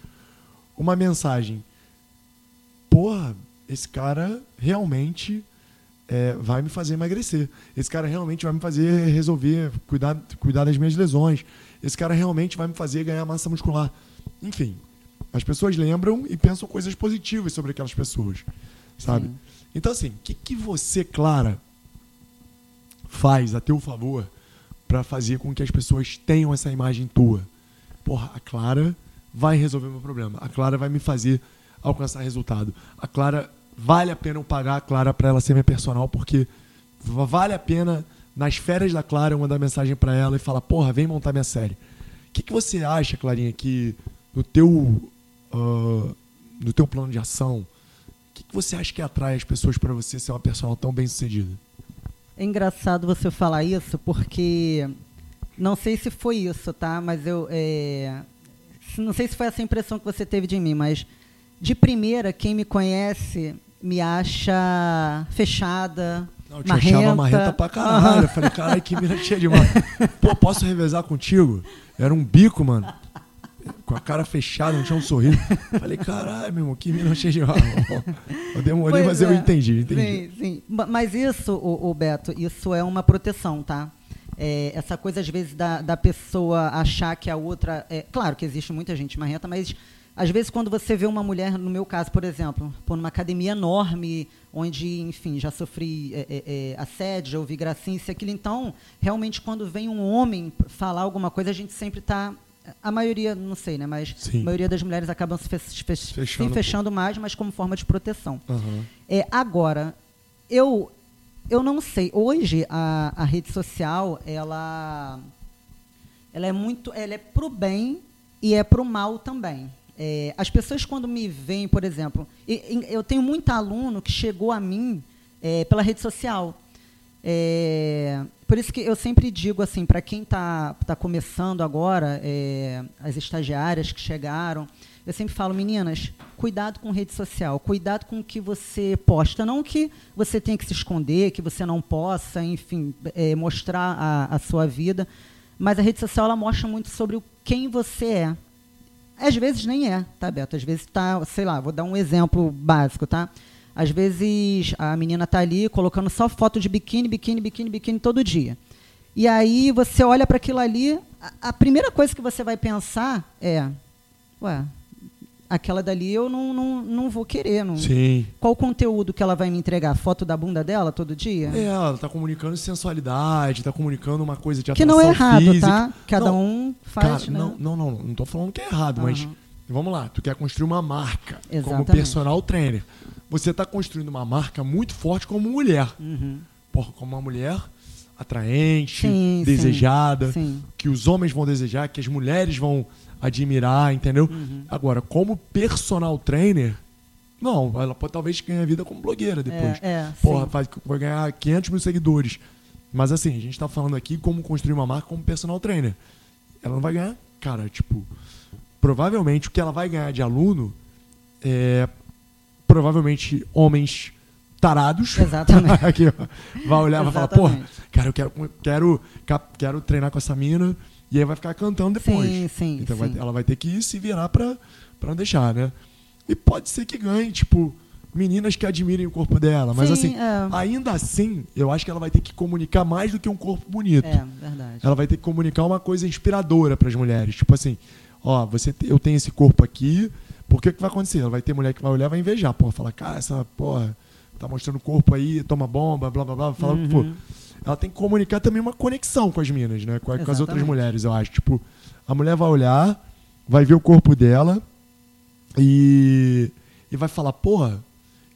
Speaker 1: uma mensagem. Porra, esse cara realmente é, vai me fazer emagrecer. Esse cara realmente vai me fazer resolver, cuidar, cuidar das minhas lesões. Esse cara realmente vai me fazer ganhar massa muscular. Enfim, as pessoas lembram e pensam coisas positivas sobre aquelas pessoas, sabe?
Speaker 2: Sim.
Speaker 1: Então, assim, o que, que você, Clara, faz a teu favor para fazer com que as pessoas tenham essa imagem tua? Porra, a Clara vai resolver meu problema. A Clara vai me fazer alcançar resultado. A Clara vale a pena eu pagar a Clara pra ela ser minha personal, porque va- vale a pena, nas férias da Clara, eu mandar mensagem pra ela e falar, porra, vem montar minha série. O que, que você acha, Clarinha, que no teu, ah, no teu plano de ação, o que, que você acha que atrai as pessoas pra você ser uma personal tão bem sucedida?
Speaker 2: É engraçado você falar isso, porque não sei se foi isso, tá? Mas eu. é, não sei se foi essa impressão que você teve de mim, mas de primeira, quem me conhece me acha fechada.
Speaker 1: Não, eu te achava marrenta pra caralho. Eu falei, caralho, que mina cheia de marca. Pô, posso revezar contigo? Era um bico, mano. Com a cara fechada, não tinha um sorriso. Falei, caralho, meu irmão, que mina cheia de marca. Eu demorei,
Speaker 2: Pois
Speaker 1: mas eu
Speaker 2: é.
Speaker 1: entendi, eu entendi.
Speaker 2: Sim, sim. Ma- Mas isso, o, Beto, isso é uma proteção, tá? É, essa coisa, às vezes, da, da pessoa achar que a outra. É, claro que existe muita gente marrenta, mas às vezes quando você vê uma mulher, no meu caso, por exemplo, pô, numa academia enorme, onde, enfim, já sofri é, é, é, assédio, já ouvi gracinha, isso e aquilo. Então, realmente, quando vem um homem falar alguma coisa, a gente sempre está. A maioria, não sei, né? Mas
Speaker 1: Sim.
Speaker 2: a maioria das mulheres acabam se, fech- se
Speaker 1: Fechando um
Speaker 2: fechando mais, mas como forma de proteção.
Speaker 1: Aham.
Speaker 2: É, agora, eu, eu não sei. Hoje a, a rede social ela, ela é muito, ela é pro bem e é pro mal também. É, as pessoas quando me veem, por exemplo, eu tenho muito aluno que chegou a mim é, pela rede social. É, por isso que eu sempre digo assim, para quem está tá começando agora, é, as estagiárias que chegaram, eu sempre falo, meninas, cuidado com rede social, cuidado com o que você posta, não que você tenha que se esconder, que você não possa, enfim, é, mostrar a, a sua vida, mas a rede social ela mostra muito sobre quem você é. Às vezes nem é, tá, Beto? Às vezes tá, sei lá, vou dar um exemplo básico, tá? Às vezes a menina tá ali colocando só foto de biquíni, biquíni, biquíni, biquíni todo dia. E aí você olha para aquilo ali, a, a primeira coisa que você vai pensar é, ué, aquela dali eu não, não, não vou querer. Não,
Speaker 1: Sim.
Speaker 2: qual o conteúdo que ela vai me entregar? Foto da bunda dela todo dia?
Speaker 1: É, ela tá comunicando sensualidade, tá comunicando uma coisa de
Speaker 2: que
Speaker 1: atração
Speaker 2: não é errado,
Speaker 1: física.
Speaker 2: tá? Cada
Speaker 1: Não,
Speaker 2: um faz,
Speaker 1: Cara,
Speaker 2: né?
Speaker 1: não, não, não, não tô falando que é errado, mas
Speaker 2: Aham.
Speaker 1: vamos lá, tu quer construir uma marca como
Speaker 2: Exatamente.
Speaker 1: personal trainer. Você tá construindo uma marca muito forte como mulher.
Speaker 2: Uhum.
Speaker 1: Porra, como uma mulher atraente,
Speaker 2: Sim,
Speaker 1: desejada,
Speaker 2: sim.
Speaker 1: que os homens vão desejar, que as mulheres vão admirar, entendeu?
Speaker 2: Uhum.
Speaker 1: Agora, como personal trainer, não, ela pode talvez ganhar vida como blogueira depois.
Speaker 2: É, é,
Speaker 1: Porra, faz, vai ganhar 500 mil seguidores. Mas assim, a gente tá falando aqui como construir uma marca como personal trainer. Ela não vai ganhar, cara, tipo, provavelmente o que ela vai ganhar de aluno é provavelmente homens tarados.
Speaker 2: Exatamente.
Speaker 1: Aqui, ó. vai olhar e vai falar, porra, cara, eu quero, quero, quero treinar com essa mina. E aí vai ficar cantando depois.
Speaker 2: Sim, sim,
Speaker 1: então vai-
Speaker 2: sim.
Speaker 1: ela vai ter que se virar pra, pra não deixar, né? E pode ser que ganhe, tipo, meninas que admirem o corpo dela. Mas
Speaker 2: Sim,
Speaker 1: assim,
Speaker 2: é.
Speaker 1: ainda assim, eu acho que ela vai ter que comunicar mais do que um corpo bonito.
Speaker 2: É, verdade.
Speaker 1: Ela vai ter que comunicar uma coisa inspiradora para as mulheres. Tipo assim, ó, você eu tenho esse corpo aqui, por que que vai acontecer? Ela vai ter mulher que vai olhar e vai invejar, porra, falar, cara, essa porra tá mostrando o corpo aí, toma bomba, blá blá blá, fala,
Speaker 2: Uhum.
Speaker 1: pô. Ela tem que comunicar também uma conexão com as minas, né? Com, a- com as outras mulheres, eu acho. Tipo, a mulher vai olhar, vai ver o corpo dela e, e vai falar, porra,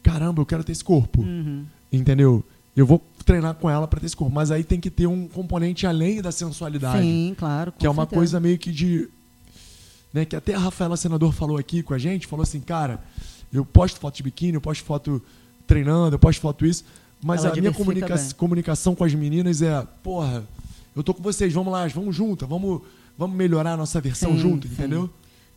Speaker 1: caramba, eu quero ter esse corpo.
Speaker 2: Uhum.
Speaker 1: Entendeu? Eu vou treinar com ela pra ter esse corpo. Mas aí tem que ter um componente além da sensualidade.
Speaker 2: Sim, claro.
Speaker 1: que é uma
Speaker 2: certeza.
Speaker 1: coisa meio que de. Né, que até a Rafaela Senador falou aqui com a gente, falou assim, cara, eu posto foto de biquíni, eu posto foto treinando, eu posto foto isso, mas
Speaker 2: Ela
Speaker 1: a minha comunica
Speaker 2: bem.
Speaker 1: comunicação com as meninas é, porra, eu tô com vocês, vamos lá, vamos junto, vamos, vamos melhorar a nossa versão
Speaker 2: Sim,
Speaker 1: junto,
Speaker 2: sim.
Speaker 1: entendeu?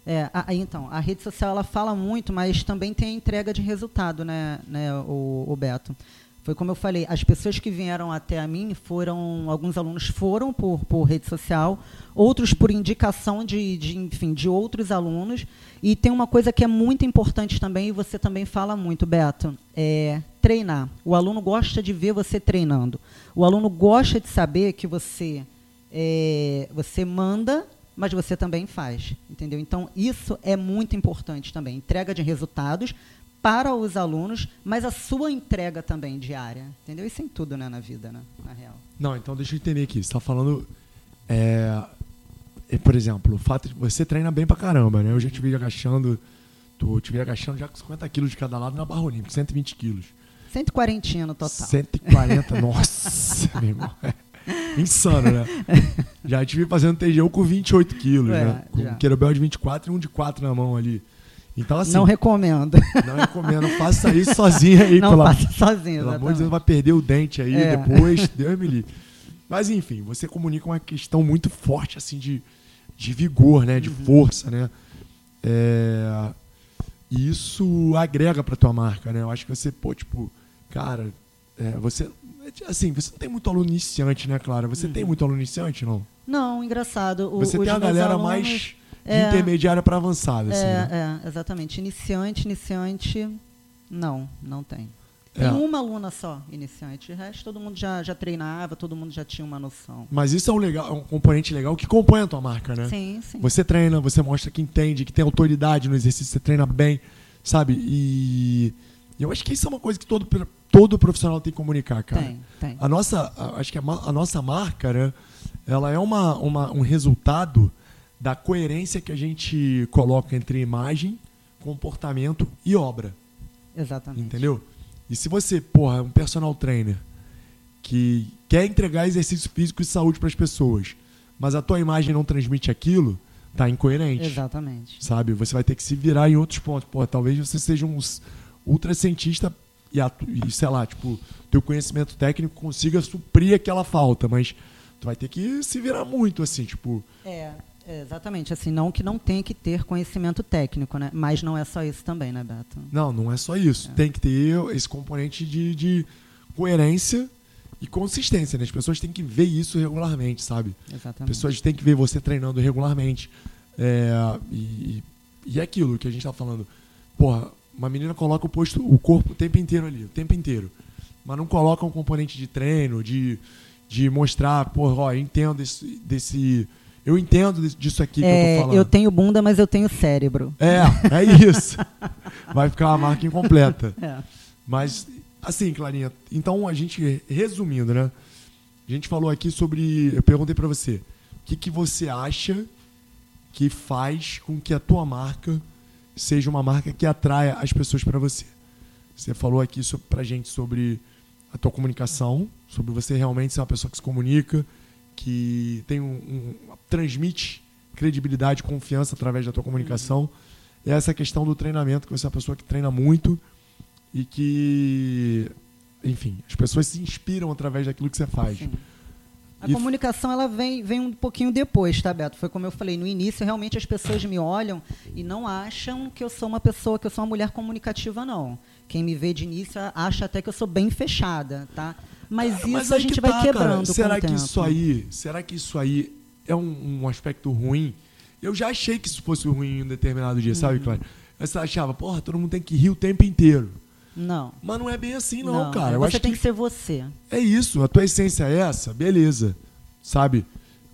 Speaker 2: É, a- então, a rede social ela fala muito, mas também tem a entrega de resultado, né, né o, o Beto? Foi como eu falei, as pessoas que vieram até a mim foram, alguns alunos foram por, por rede social, outros por indicação de, de, enfim, de outros alunos. E tem uma coisa que é muito importante também, e você também fala muito, Beto, é treinar. O aluno gosta de ver você treinando. O aluno gosta de saber que você é, você manda, mas você também faz, entendeu? Então isso é muito importante também, entrega de resultados para os alunos, mas a sua entrega também diária, entendeu? Isso em tudo, né, na vida, né, na real.
Speaker 1: Não, então deixa eu entender aqui. Você tá falando. É, é, por exemplo, o fato de você treina bem pra caramba, né? Eu já te vi agachando Tô, tive agachando já com 50 quilos de cada lado na barra olímpica, 120 quilos.
Speaker 2: 140 no total.
Speaker 1: 140, nossa, meu irmão. É insano, né? Já tive fazendo TGU com 28 quilos,
Speaker 2: É,
Speaker 1: né? Com
Speaker 2: já.
Speaker 1: um querobel de 24 e um de 4 na mão ali. Então, assim,
Speaker 2: não
Speaker 1: não,
Speaker 2: recomendo.
Speaker 1: recomendo, faça isso sozinho aí,
Speaker 2: não
Speaker 1: pelo,
Speaker 2: faça sozinho.
Speaker 1: pelo amor de. Deus, vai perder o dente aí
Speaker 2: É.
Speaker 1: depois, Deus me livre. Mas enfim, você comunica uma questão muito forte, assim, de, de vigor, né? De
Speaker 2: Uhum.
Speaker 1: força, né? É, E isso agrega pra tua marca, né? Eu acho que você, pô, tipo, cara, é, você. Assim, você não tem muito aluno iniciante, né, Clara? Você tem muito aluno iniciante, não?
Speaker 2: Não, engraçado. O,
Speaker 1: você tem a galera
Speaker 2: alunos-
Speaker 1: mais de
Speaker 2: É.
Speaker 1: intermediária pra avançada, assim,
Speaker 2: É,
Speaker 1: né?
Speaker 2: é, exatamente. Iniciante, iniciante, não, não tem. Tem
Speaker 1: É.
Speaker 2: uma aluna só, iniciante. O resto todo mundo já, já treinava, todo mundo já tinha uma noção.
Speaker 1: Mas isso é um, legal, é um componente legal que compõe a tua marca, né?
Speaker 2: Sim, sim.
Speaker 1: Você treina, você mostra que entende, que tem autoridade no exercício, você treina bem, sabe? E eu acho que isso é uma coisa que todo, todo profissional tem que comunicar, cara.
Speaker 2: Tem, tem.
Speaker 1: A nossa, a- acho que a, a nossa marca, né, ela é uma, uma, um resultado da coerência que a gente coloca entre imagem, comportamento e obra.
Speaker 2: Exatamente.
Speaker 1: Entendeu? E se você, porra, é um personal trainer que quer entregar exercício físico e saúde para as pessoas, mas a tua imagem não transmite aquilo, tá incoerente.
Speaker 2: Exatamente.
Speaker 1: Sabe? Você vai ter que se virar em outros pontos. Pô, talvez você seja um s- ultra cientista e, e, sei lá, tipo, teu conhecimento técnico consiga suprir aquela falta, mas tu vai ter que se virar muito, assim, tipo,
Speaker 2: É, é, exatamente. Assim, não que não tenha que ter conhecimento técnico, né? Mas não é só isso também, né, Beto?
Speaker 1: Não, não é só isso. Tem que ter esse componente de, de coerência e consistência, né? As pessoas têm que ver isso regularmente, sabe? As
Speaker 2: Exatamente.
Speaker 1: pessoas têm que ver você treinando regularmente. É, e, e é aquilo que a gente tá falando. Porra, uma menina coloca o posto, o corpo o tempo inteiro ali, o tempo inteiro. Mas não coloca um componente de treino, de, de mostrar, porra, ó, eu entendo desse. desse eu entendo disso aqui que eu
Speaker 2: É,
Speaker 1: tô falando.
Speaker 2: eu tenho bunda, mas eu tenho cérebro.
Speaker 1: É, é isso. Vai ficar uma marca incompleta.
Speaker 2: É.
Speaker 1: Mas, assim, Clarinha, então a gente, resumindo, né? A gente falou aqui sobre. Eu perguntei pra você, o que, que você acha que faz com que a tua marca seja uma marca que atraia as pessoas pra você? Você falou aqui so- pra gente sobre a tua comunicação, sobre você realmente ser uma pessoa que se comunica, que tem um, um- transmite credibilidade, confiança através da tua comunicação. E essa questão do treinamento, que você é uma pessoa que treina muito e que, enfim, as pessoas se inspiram através daquilo que você faz.
Speaker 2: Sim. A
Speaker 1: E-
Speaker 2: comunicação ela vem, vem um pouquinho depois, tá, Beto? Foi como eu falei, no início realmente as pessoas me olham e não acham que eu sou uma pessoa, que eu sou uma mulher comunicativa, não. Quem me vê de início acha até que eu sou bem fechada, tá? Mas isso
Speaker 1: Mas
Speaker 2: a gente
Speaker 1: que
Speaker 2: vai
Speaker 1: tá, cara.
Speaker 2: quebrando
Speaker 1: Será
Speaker 2: com o
Speaker 1: que
Speaker 2: tempo.
Speaker 1: isso aí, será que isso aí é um, um aspecto ruim? Eu já achei que isso fosse ruim em um determinado dia, sabe,
Speaker 2: Uhum.
Speaker 1: Cláudio? Você achava, porra, todo mundo tem que rir o tempo inteiro.
Speaker 2: Não.
Speaker 1: Mas não é bem assim, não, cara. Eu
Speaker 2: você tem
Speaker 1: que
Speaker 2: que ser você.
Speaker 1: É isso, a tua essência é essa, beleza. Sabe?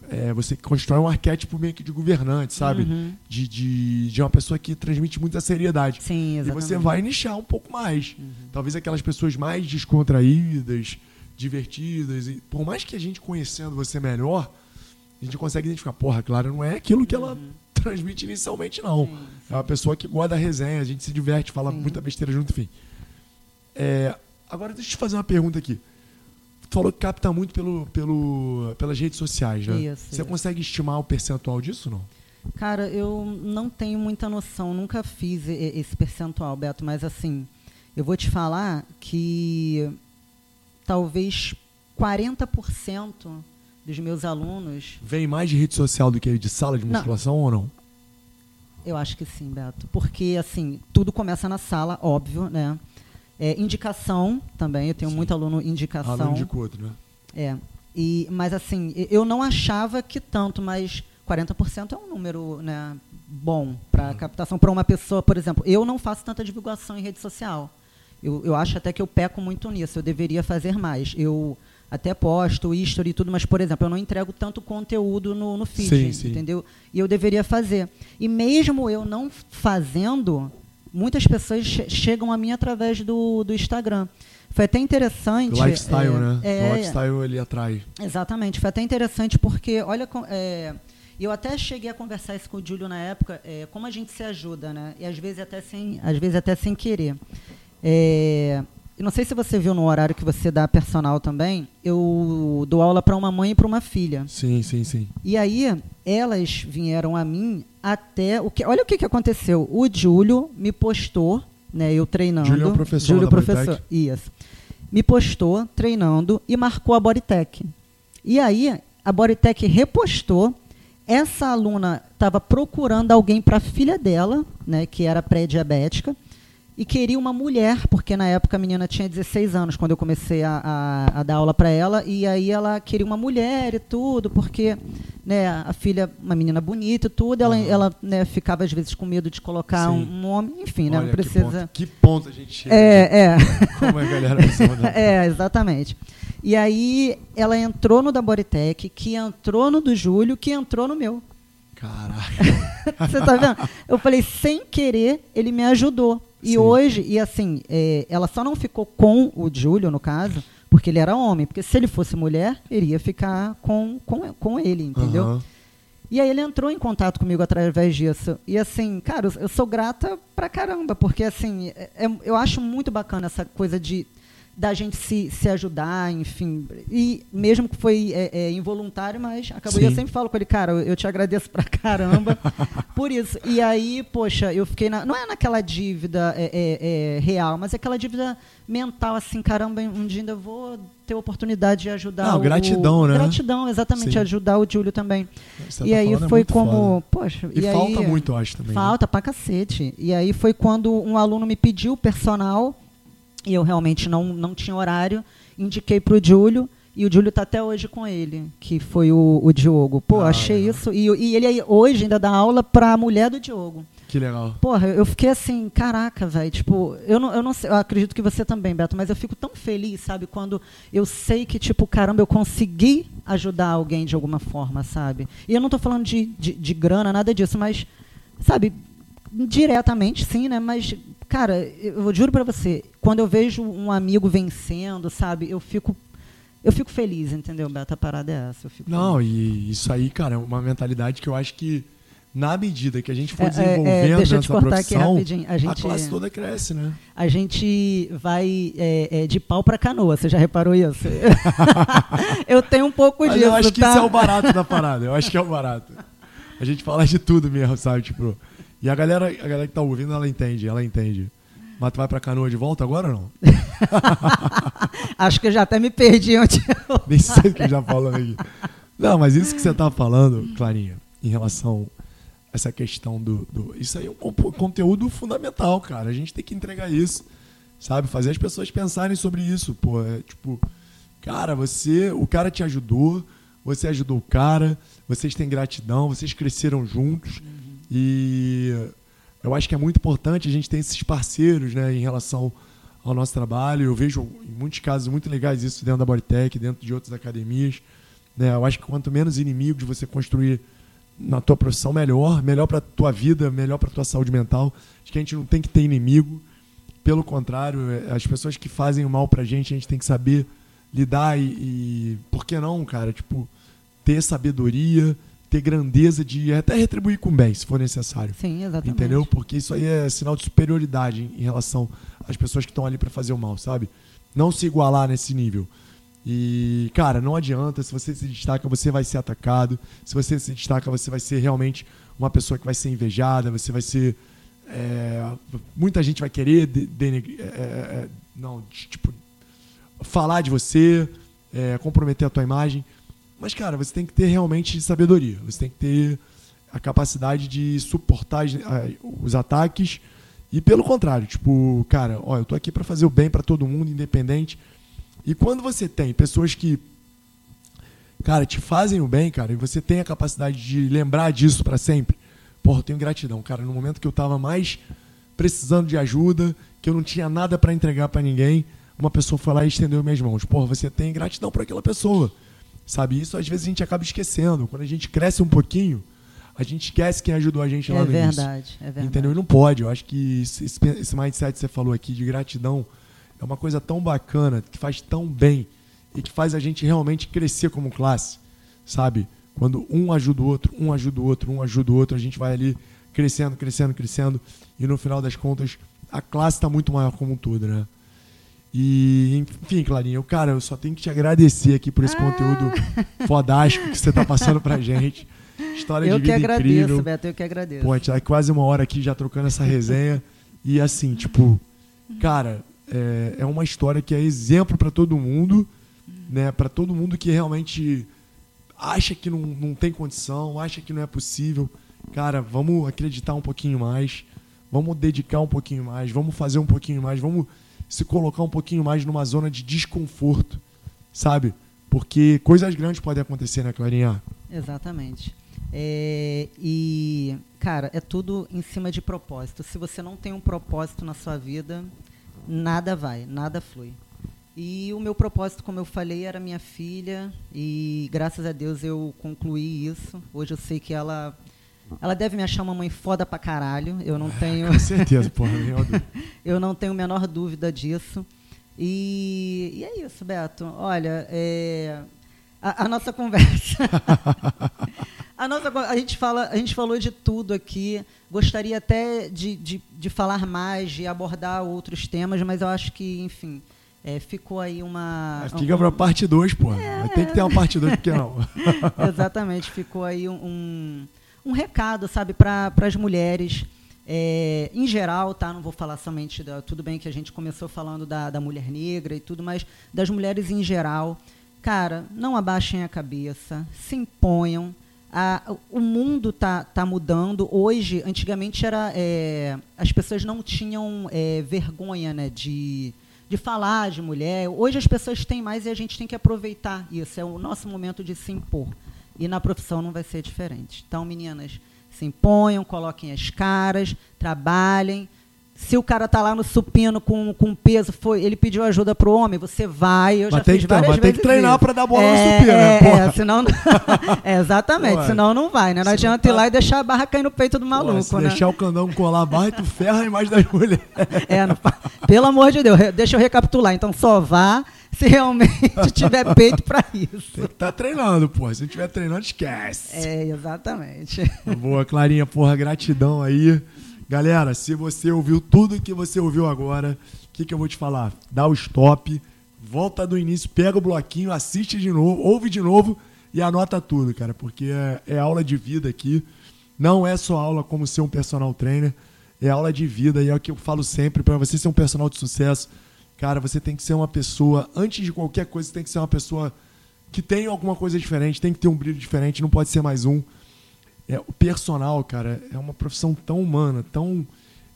Speaker 1: É, você constrói um arquétipo meio que de governante, sabe?
Speaker 2: Uhum.
Speaker 1: De, de, de uma pessoa que transmite muita seriedade.
Speaker 2: Sim,
Speaker 1: E
Speaker 2: exatamente.
Speaker 1: você vai nichar um pouco mais.
Speaker 2: Uhum.
Speaker 1: Talvez aquelas pessoas mais descontraídas, divertidas. E por mais que a gente conhecendo você melhor, a gente consegue identificar, porra, Clara, não é aquilo que ela transmite inicialmente, não.
Speaker 2: Uhum. Sim,
Speaker 1: É uma pessoa que gosta da resenha, a gente se diverte, fala
Speaker 2: Sim.
Speaker 1: muita besteira junto, enfim. É, agora deixa eu te fazer uma pergunta aqui. Tu falou que capta muito pelo, pelo, pelas redes sociais, né?
Speaker 2: Isso,
Speaker 1: Você
Speaker 2: isso.
Speaker 1: consegue estimar o percentual disso, não?
Speaker 2: Cara, eu não tenho muita noção, nunca fiz esse percentual, Beto, mas assim, eu vou te falar que talvez 40% dos meus alunos,
Speaker 1: Vem mais de rede social do que de sala de
Speaker 2: Não.
Speaker 1: musculação ou não?
Speaker 2: eu acho que sim, Beto, porque assim, tudo começa na sala, óbvio, né? É, indicação também, eu tenho
Speaker 1: Sim.
Speaker 2: muito aluno indicação.
Speaker 1: Aluno de outro, né?
Speaker 2: É. E, mas assim, eu não achava que tanto, mas 40% é um número né, bom para captação. Para uma pessoa, por exemplo, eu não faço tanta divulgação em rede social. Eu, eu acho até que eu peco muito nisso, eu deveria fazer mais. Eu até posto history e tudo, mas, por exemplo, eu não entrego tanto conteúdo no, no feed,
Speaker 1: Sim, sim.
Speaker 2: entendeu? E eu deveria fazer. E mesmo eu não fazendo, muitas pessoas che- chegam a mim através do, do Instagram. Foi até interessante.
Speaker 1: O lifestyle,
Speaker 2: é,
Speaker 1: né?
Speaker 2: é,
Speaker 1: o lifestyle ele atrai.
Speaker 2: Exatamente. Foi até interessante porque, olha, é, Eu até cheguei a conversar isso com o Júlio na época, é, como a gente se ajuda, né? E às vezes até sem, às vezes até sem querer. É, não sei se você viu no horário que você dá personal também, eu dou aula para uma mãe e para uma filha.
Speaker 1: Sim, sim, sim.
Speaker 2: E aí elas vieram a mim até o que, olha o que, que aconteceu. O Júlio me postou, né? Eu treinando.
Speaker 1: Júlio é o professor
Speaker 2: Júlio
Speaker 1: da
Speaker 2: professor, isso. Me postou treinando e marcou a Bodytech. E aí a Bodytech repostou. Essa aluna estava procurando alguém para a filha dela, né, que era pré-diabética, e queria uma mulher, porque na época a menina tinha 16 anos quando eu comecei a, a- a dar aula para ela, e aí ela queria uma mulher e tudo, porque né, a filha, uma menina bonita e tudo, ela,
Speaker 1: Aham.
Speaker 2: ela né, ficava às vezes com medo de colocar um, um homem, enfim, né,
Speaker 1: Olha,
Speaker 2: não precisa.
Speaker 1: Que ponto, que ponto a gente chega.
Speaker 2: É, é.
Speaker 1: Como a galera.
Speaker 2: É, exatamente. E aí ela entrou no da Bodytech, que entrou no do Júlio, que entrou no meu.
Speaker 1: Caraca.
Speaker 2: Você tá vendo? Eu falei, sem querer, ele me ajudou. E
Speaker 1: Sim.
Speaker 2: hoje, e assim, é, ela só não ficou com o Júlio, no caso, porque ele era homem. Porque se ele fosse mulher, iria ficar com, com, com ele, entendeu?
Speaker 1: Aham.
Speaker 2: E aí ele entrou em contato comigo através disso. E assim, cara, eu- eu sou grata pra caramba, porque assim, é- é- eu acho muito bacana essa coisa de da gente se, se ajudar, enfim. E mesmo que foi é, é, involuntário, mas acabou. E eu sempre falo com ele, cara, eu, eu te agradeço pra caramba por isso. E aí, poxa, eu fiquei na, não é naquela dívida é, é, é, real, mas é aquela dívida mental, assim, caramba, um dia ainda vou ter oportunidade de ajudar
Speaker 1: Não,
Speaker 2: o-
Speaker 1: gratidão, né?
Speaker 2: Gratidão, exatamente,
Speaker 1: Sim.
Speaker 2: ajudar o Júlio também
Speaker 1: Você
Speaker 2: e
Speaker 1: tá
Speaker 2: aí
Speaker 1: é
Speaker 2: foi
Speaker 1: muito
Speaker 2: como,
Speaker 1: foda.
Speaker 2: poxa,
Speaker 1: E,
Speaker 2: aí-
Speaker 1: falta muito, eu acho, também. né?
Speaker 2: Falta pra cacete. E aí foi quando um aluno me pediu personal e eu realmente não, não tinha horário, indiquei pro Júlio e o Júlio tá até hoje com ele, que foi o, o Diogo. Pô,
Speaker 1: Ah,
Speaker 2: achei
Speaker 1: legal.
Speaker 2: isso. E, e ele aí hoje ainda dá aula pra mulher do Diogo.
Speaker 1: Que legal.
Speaker 2: Porra, eu fiquei assim, caraca, velho. Tipo, eu não, eu não sei, eu acredito que você também, Beto, mas eu fico tão feliz, sabe, quando eu sei que, tipo, caramba, eu consegui ajudar alguém de alguma forma, sabe? E eu não tô falando de, de, de grana, nada disso, mas, sabe, diretamente, sim, né? Mas, cara, eu, juro pra você, quando eu vejo um amigo vencendo, sabe, eu fico. Eu fico feliz, entendeu, Beto? A parada é essa. Eu fico
Speaker 1: Não,
Speaker 2: feliz.
Speaker 1: e isso aí, cara, é uma mentalidade que eu acho que, na medida que a gente for
Speaker 2: É, é,
Speaker 1: desenvolvendo
Speaker 2: é, deixa eu te cortar aqui rapidinho. A gente-
Speaker 1: classe toda cresce, né?
Speaker 2: A gente vai é, é, de pau pra canoa, você já reparou isso? eu tenho um pouco
Speaker 1: Mas
Speaker 2: disso,
Speaker 1: eu acho que
Speaker 2: tá?
Speaker 1: isso é o barato da parada. Eu acho que é o barato. A gente fala de tudo mesmo, sabe? Tipo, e a galera, a galera que tá ouvindo, ela entende, ela entende. Mas tu vai pra canoa de volta agora ou não?
Speaker 2: Acho que eu já até me perdi onde eu...
Speaker 1: Nem sei o que já falando aqui. Não, mas isso que você tá falando, Clarinha, em relação a essa questão do. do- isso aí é um conteúdo fundamental, cara. A gente tem que entregar isso. Sabe? Fazer as pessoas pensarem sobre isso. Pô, é tipo, cara, você. O cara te ajudou, você ajudou o cara, vocês têm gratidão, vocês cresceram juntos. E eu acho que é muito importante a gente ter esses parceiros, né, em relação ao nosso trabalho. Eu vejo em muitos casos muito legais isso dentro da Bodytech, dentro de outras academias. Né? Eu acho que quanto menos inimigos você construir na tua profissão, melhor. Melhor para tua vida, melhor para tua saúde mental. Acho que a gente não tem que ter inimigo. Pelo contrário, é, as pessoas que fazem o mal pra gente, a gente tem que saber lidar e, e por que não, cara? Tipo, ter sabedoria, ter grandeza de até retribuir com bem, se for necessário.
Speaker 2: Sim, exatamente.
Speaker 1: Entendeu? Porque isso aí é sinal de superioridade em, em relação às pessoas que estão ali para fazer o mal, sabe? Não se igualar nesse nível. E, cara, não adianta. Se você se destaca, você vai ser atacado. Se você se destaca, você vai ser realmente uma pessoa que vai ser invejada. Você vai ser. é, muita gente vai querer de- denegrir- é, é, não, de- tipo, falar de você, é, comprometer a tua imagem. Mas, cara, você tem que ter realmente sabedoria. Você tem que ter a capacidade de suportar os ataques. E pelo contrário, tipo, cara, ó, eu tô aqui para fazer o bem para todo mundo, independente. E quando você tem pessoas que, cara, te fazem o bem, cara, e você tem a capacidade de lembrar disso para sempre, porra, eu tenho gratidão, cara. No momento que eu tava mais precisando de ajuda, que eu não tinha nada para entregar para ninguém, uma pessoa foi lá e estendeu minhas mãos. Porra, você tem gratidão por aquela pessoa. Sabe? Isso às vezes a gente acaba esquecendo. Quando a gente cresce um pouquinho, a gente esquece quem ajudou a gente lá
Speaker 2: É
Speaker 1: no início.
Speaker 2: verdade, é verdade.
Speaker 1: Entendeu? E não pode. Eu acho que esse, esse esse mindset que você falou aqui de gratidão é uma coisa tão bacana, que faz tão bem e que faz a gente realmente crescer como classe, sabe? Quando um ajuda o outro, um ajuda o outro, um ajuda o outro, a gente vai ali crescendo, crescendo, crescendo. E no final das contas, a classe está muito maior como um todo, né? E, enfim, Clarinha, eu, cara, eu só tenho que te agradecer aqui por esse ah. conteúdo fodástico que você está passando pra gente. História
Speaker 2: eu
Speaker 1: de vida
Speaker 2: que agradeço,
Speaker 1: incrível.
Speaker 2: Beto, eu que agradeço.
Speaker 1: Pô, a gente tá quase uma hora aqui já trocando essa resenha. E assim, tipo, cara, é, é uma história que é exemplo para todo mundo, né? Para todo mundo que realmente acha que não, não tem condição, acha que não é possível. Cara, vamos acreditar um pouquinho mais, vamos dedicar um pouquinho mais, vamos fazer um pouquinho mais, vamos se colocar um pouquinho mais numa zona de desconforto, sabe? Porque coisas grandes podem acontecer, né, Clarinha?
Speaker 2: Exatamente. É, e, cara, é tudo em cima de propósito. Se você não tem um propósito na sua vida, nada vai, nada flui. E o meu propósito, como eu falei, era minha filha, e graças a Deus eu concluí isso. Hoje eu sei que ela ela deve me achar uma mãe foda pra caralho. Eu não tenho.
Speaker 1: Com certeza, porra.
Speaker 2: eu não tenho a menor dúvida disso. E, e é isso, Beto. Olha, é, a, a, nossa conversa. a, nossa, a, gente fala, a gente falou de tudo aqui. Gostaria até de, de, de falar mais, de abordar outros temas, mas eu acho que, enfim. É, ficou aí uma.
Speaker 1: Fica um, para parte 2, pô. É, Tem que ter uma parte 2, porque não.
Speaker 2: Exatamente, ficou aí um, um recado, sabe, para as mulheres. É, em geral, tá? Não vou falar somente da, tudo bem que a gente começou falando da, da mulher negra e tudo, mas das mulheres em geral. Cara, não abaixem a cabeça, se imponham. A, o mundo tá, tá mudando. Hoje, antigamente era é, as pessoas não tinham é, vergonha, né, de de falar de mulher. Hoje as pessoas têm mais e a gente tem que aproveitar isso. É o nosso momento de se impor. E na profissão não vai ser diferente. Então, meninas, se imponham, coloquem as caras, trabalhem. Se o cara tá lá no supino com, com peso, foi, ele pediu ajuda pro homem, você vai. Eu
Speaker 1: mas
Speaker 2: já
Speaker 1: tem
Speaker 2: fiz
Speaker 1: que,
Speaker 2: várias
Speaker 1: mas
Speaker 2: vezes
Speaker 1: tem que treinar para dar bola
Speaker 2: é,
Speaker 1: no supino,
Speaker 2: é,
Speaker 1: né? Porra. É,
Speaker 2: senão, é, exatamente, Ué. senão não vai, né? Não adianta tá... ir lá e deixar a barra cair no peito do maluco, Ué, se
Speaker 1: né? deixar o candão colar a barra, tu ferra a imagem das mulheres.
Speaker 2: É, não, pelo amor de Deus, deixa eu recapitular. Então só vá se realmente tiver peito para isso.
Speaker 1: Tem que tá treinando, porra. Se não tiver treinando, esquece.
Speaker 2: É, exatamente.
Speaker 1: Boa, Clarinha, porra, gratidão aí. Galera, se você ouviu tudo que você ouviu agora, o que, que eu vou te falar? Dá o stop, volta do início, pega o bloquinho, assiste de novo, ouve de novo e anota tudo, cara, porque é, é aula de vida aqui. Não é só aula como ser um personal trainer, é aula de vida e é o que eu falo sempre, para você ser um personal de sucesso, Cara, você tem que ser uma pessoa, antes de qualquer coisa, você tem que ser uma pessoa que tem alguma coisa diferente, tem que ter um brilho diferente, não pode ser mais um. É, o personal, cara, é uma profissão tão humana, tão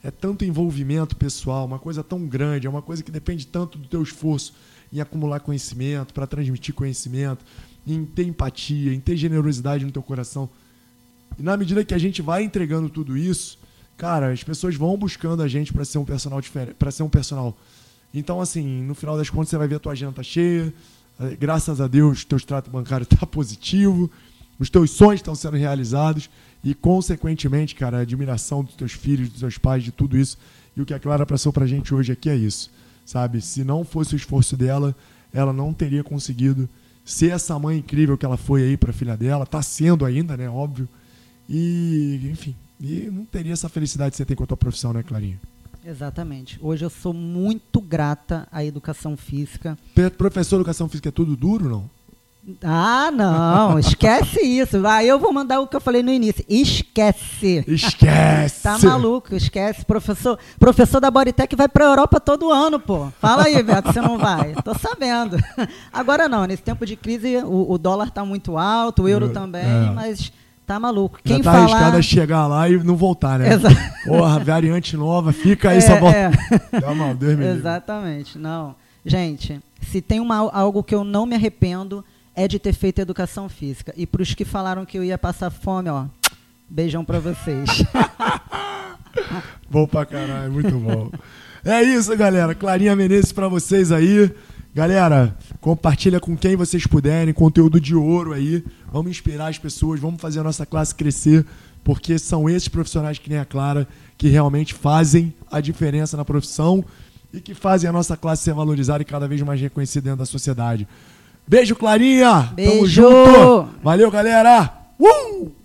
Speaker 1: é tanto envolvimento pessoal, uma coisa tão grande, é uma coisa que depende tanto do teu esforço em acumular conhecimento, para transmitir conhecimento, em ter empatia, em ter generosidade no teu coração. E na medida que a gente vai entregando tudo isso, cara, as pessoas vão buscando a gente para ser um personal diferente, para ser um personal então, assim, no final das contas, você vai ver a tua agenda tá cheia. Eh, graças a Deus, teu extrato bancário está positivo. Os teus sonhos estão sendo realizados. E, consequentemente, cara, a admiração dos teus filhos, dos teus pais, de tudo isso. E o que a Clara passou pra gente hoje aqui é isso. Sabe? Se não fosse o esforço dela, ela não teria conseguido ser essa mãe incrível que ela foi aí para a filha dela, tá sendo ainda, né, óbvio. E, enfim, e não teria essa felicidade que você tem com a tua profissão, né, Clarinha?
Speaker 2: Exatamente. Hoje eu sou muito grata à educação física.
Speaker 1: Professor educação física é tudo duro, não?
Speaker 2: Ah, não, esquece isso. Aí eu vou mandar o que eu falei no início. Esquece.
Speaker 1: Esquece.
Speaker 2: tá maluco, esquece. Professor, professor da Bodytech vai pra Europa todo ano, pô. Fala aí, Beto, você não vai. Tô sabendo. Agora não, nesse tempo de crise o, o dólar tá muito alto, o euro também, é. mas Tá maluco. Quem Já tá falar... arriscado
Speaker 1: a chegar lá e não voltar, né? Exato. Porra, variante nova, fica aí é, essa volta. É. Tá mal, Deus me
Speaker 2: Exatamente, não. Gente, se tem uma, algo que eu não me arrependo é de ter feito educação física. E para os que falaram que eu ia passar fome, ó, beijão para vocês.
Speaker 1: bom pra caralho, muito bom. É isso, galera. Clarinha Menezes para vocês aí. Galera, compartilha com quem vocês puderem, conteúdo de ouro aí. Vamos inspirar as pessoas, vamos fazer a nossa classe crescer, porque são esses profissionais que nem a Clara que realmente fazem a diferença na profissão e que fazem a nossa classe ser valorizada e cada vez mais reconhecida dentro da sociedade. Beijo, Clarinha. Tamo
Speaker 2: Beijo.
Speaker 1: junto. Valeu, galera. Uh!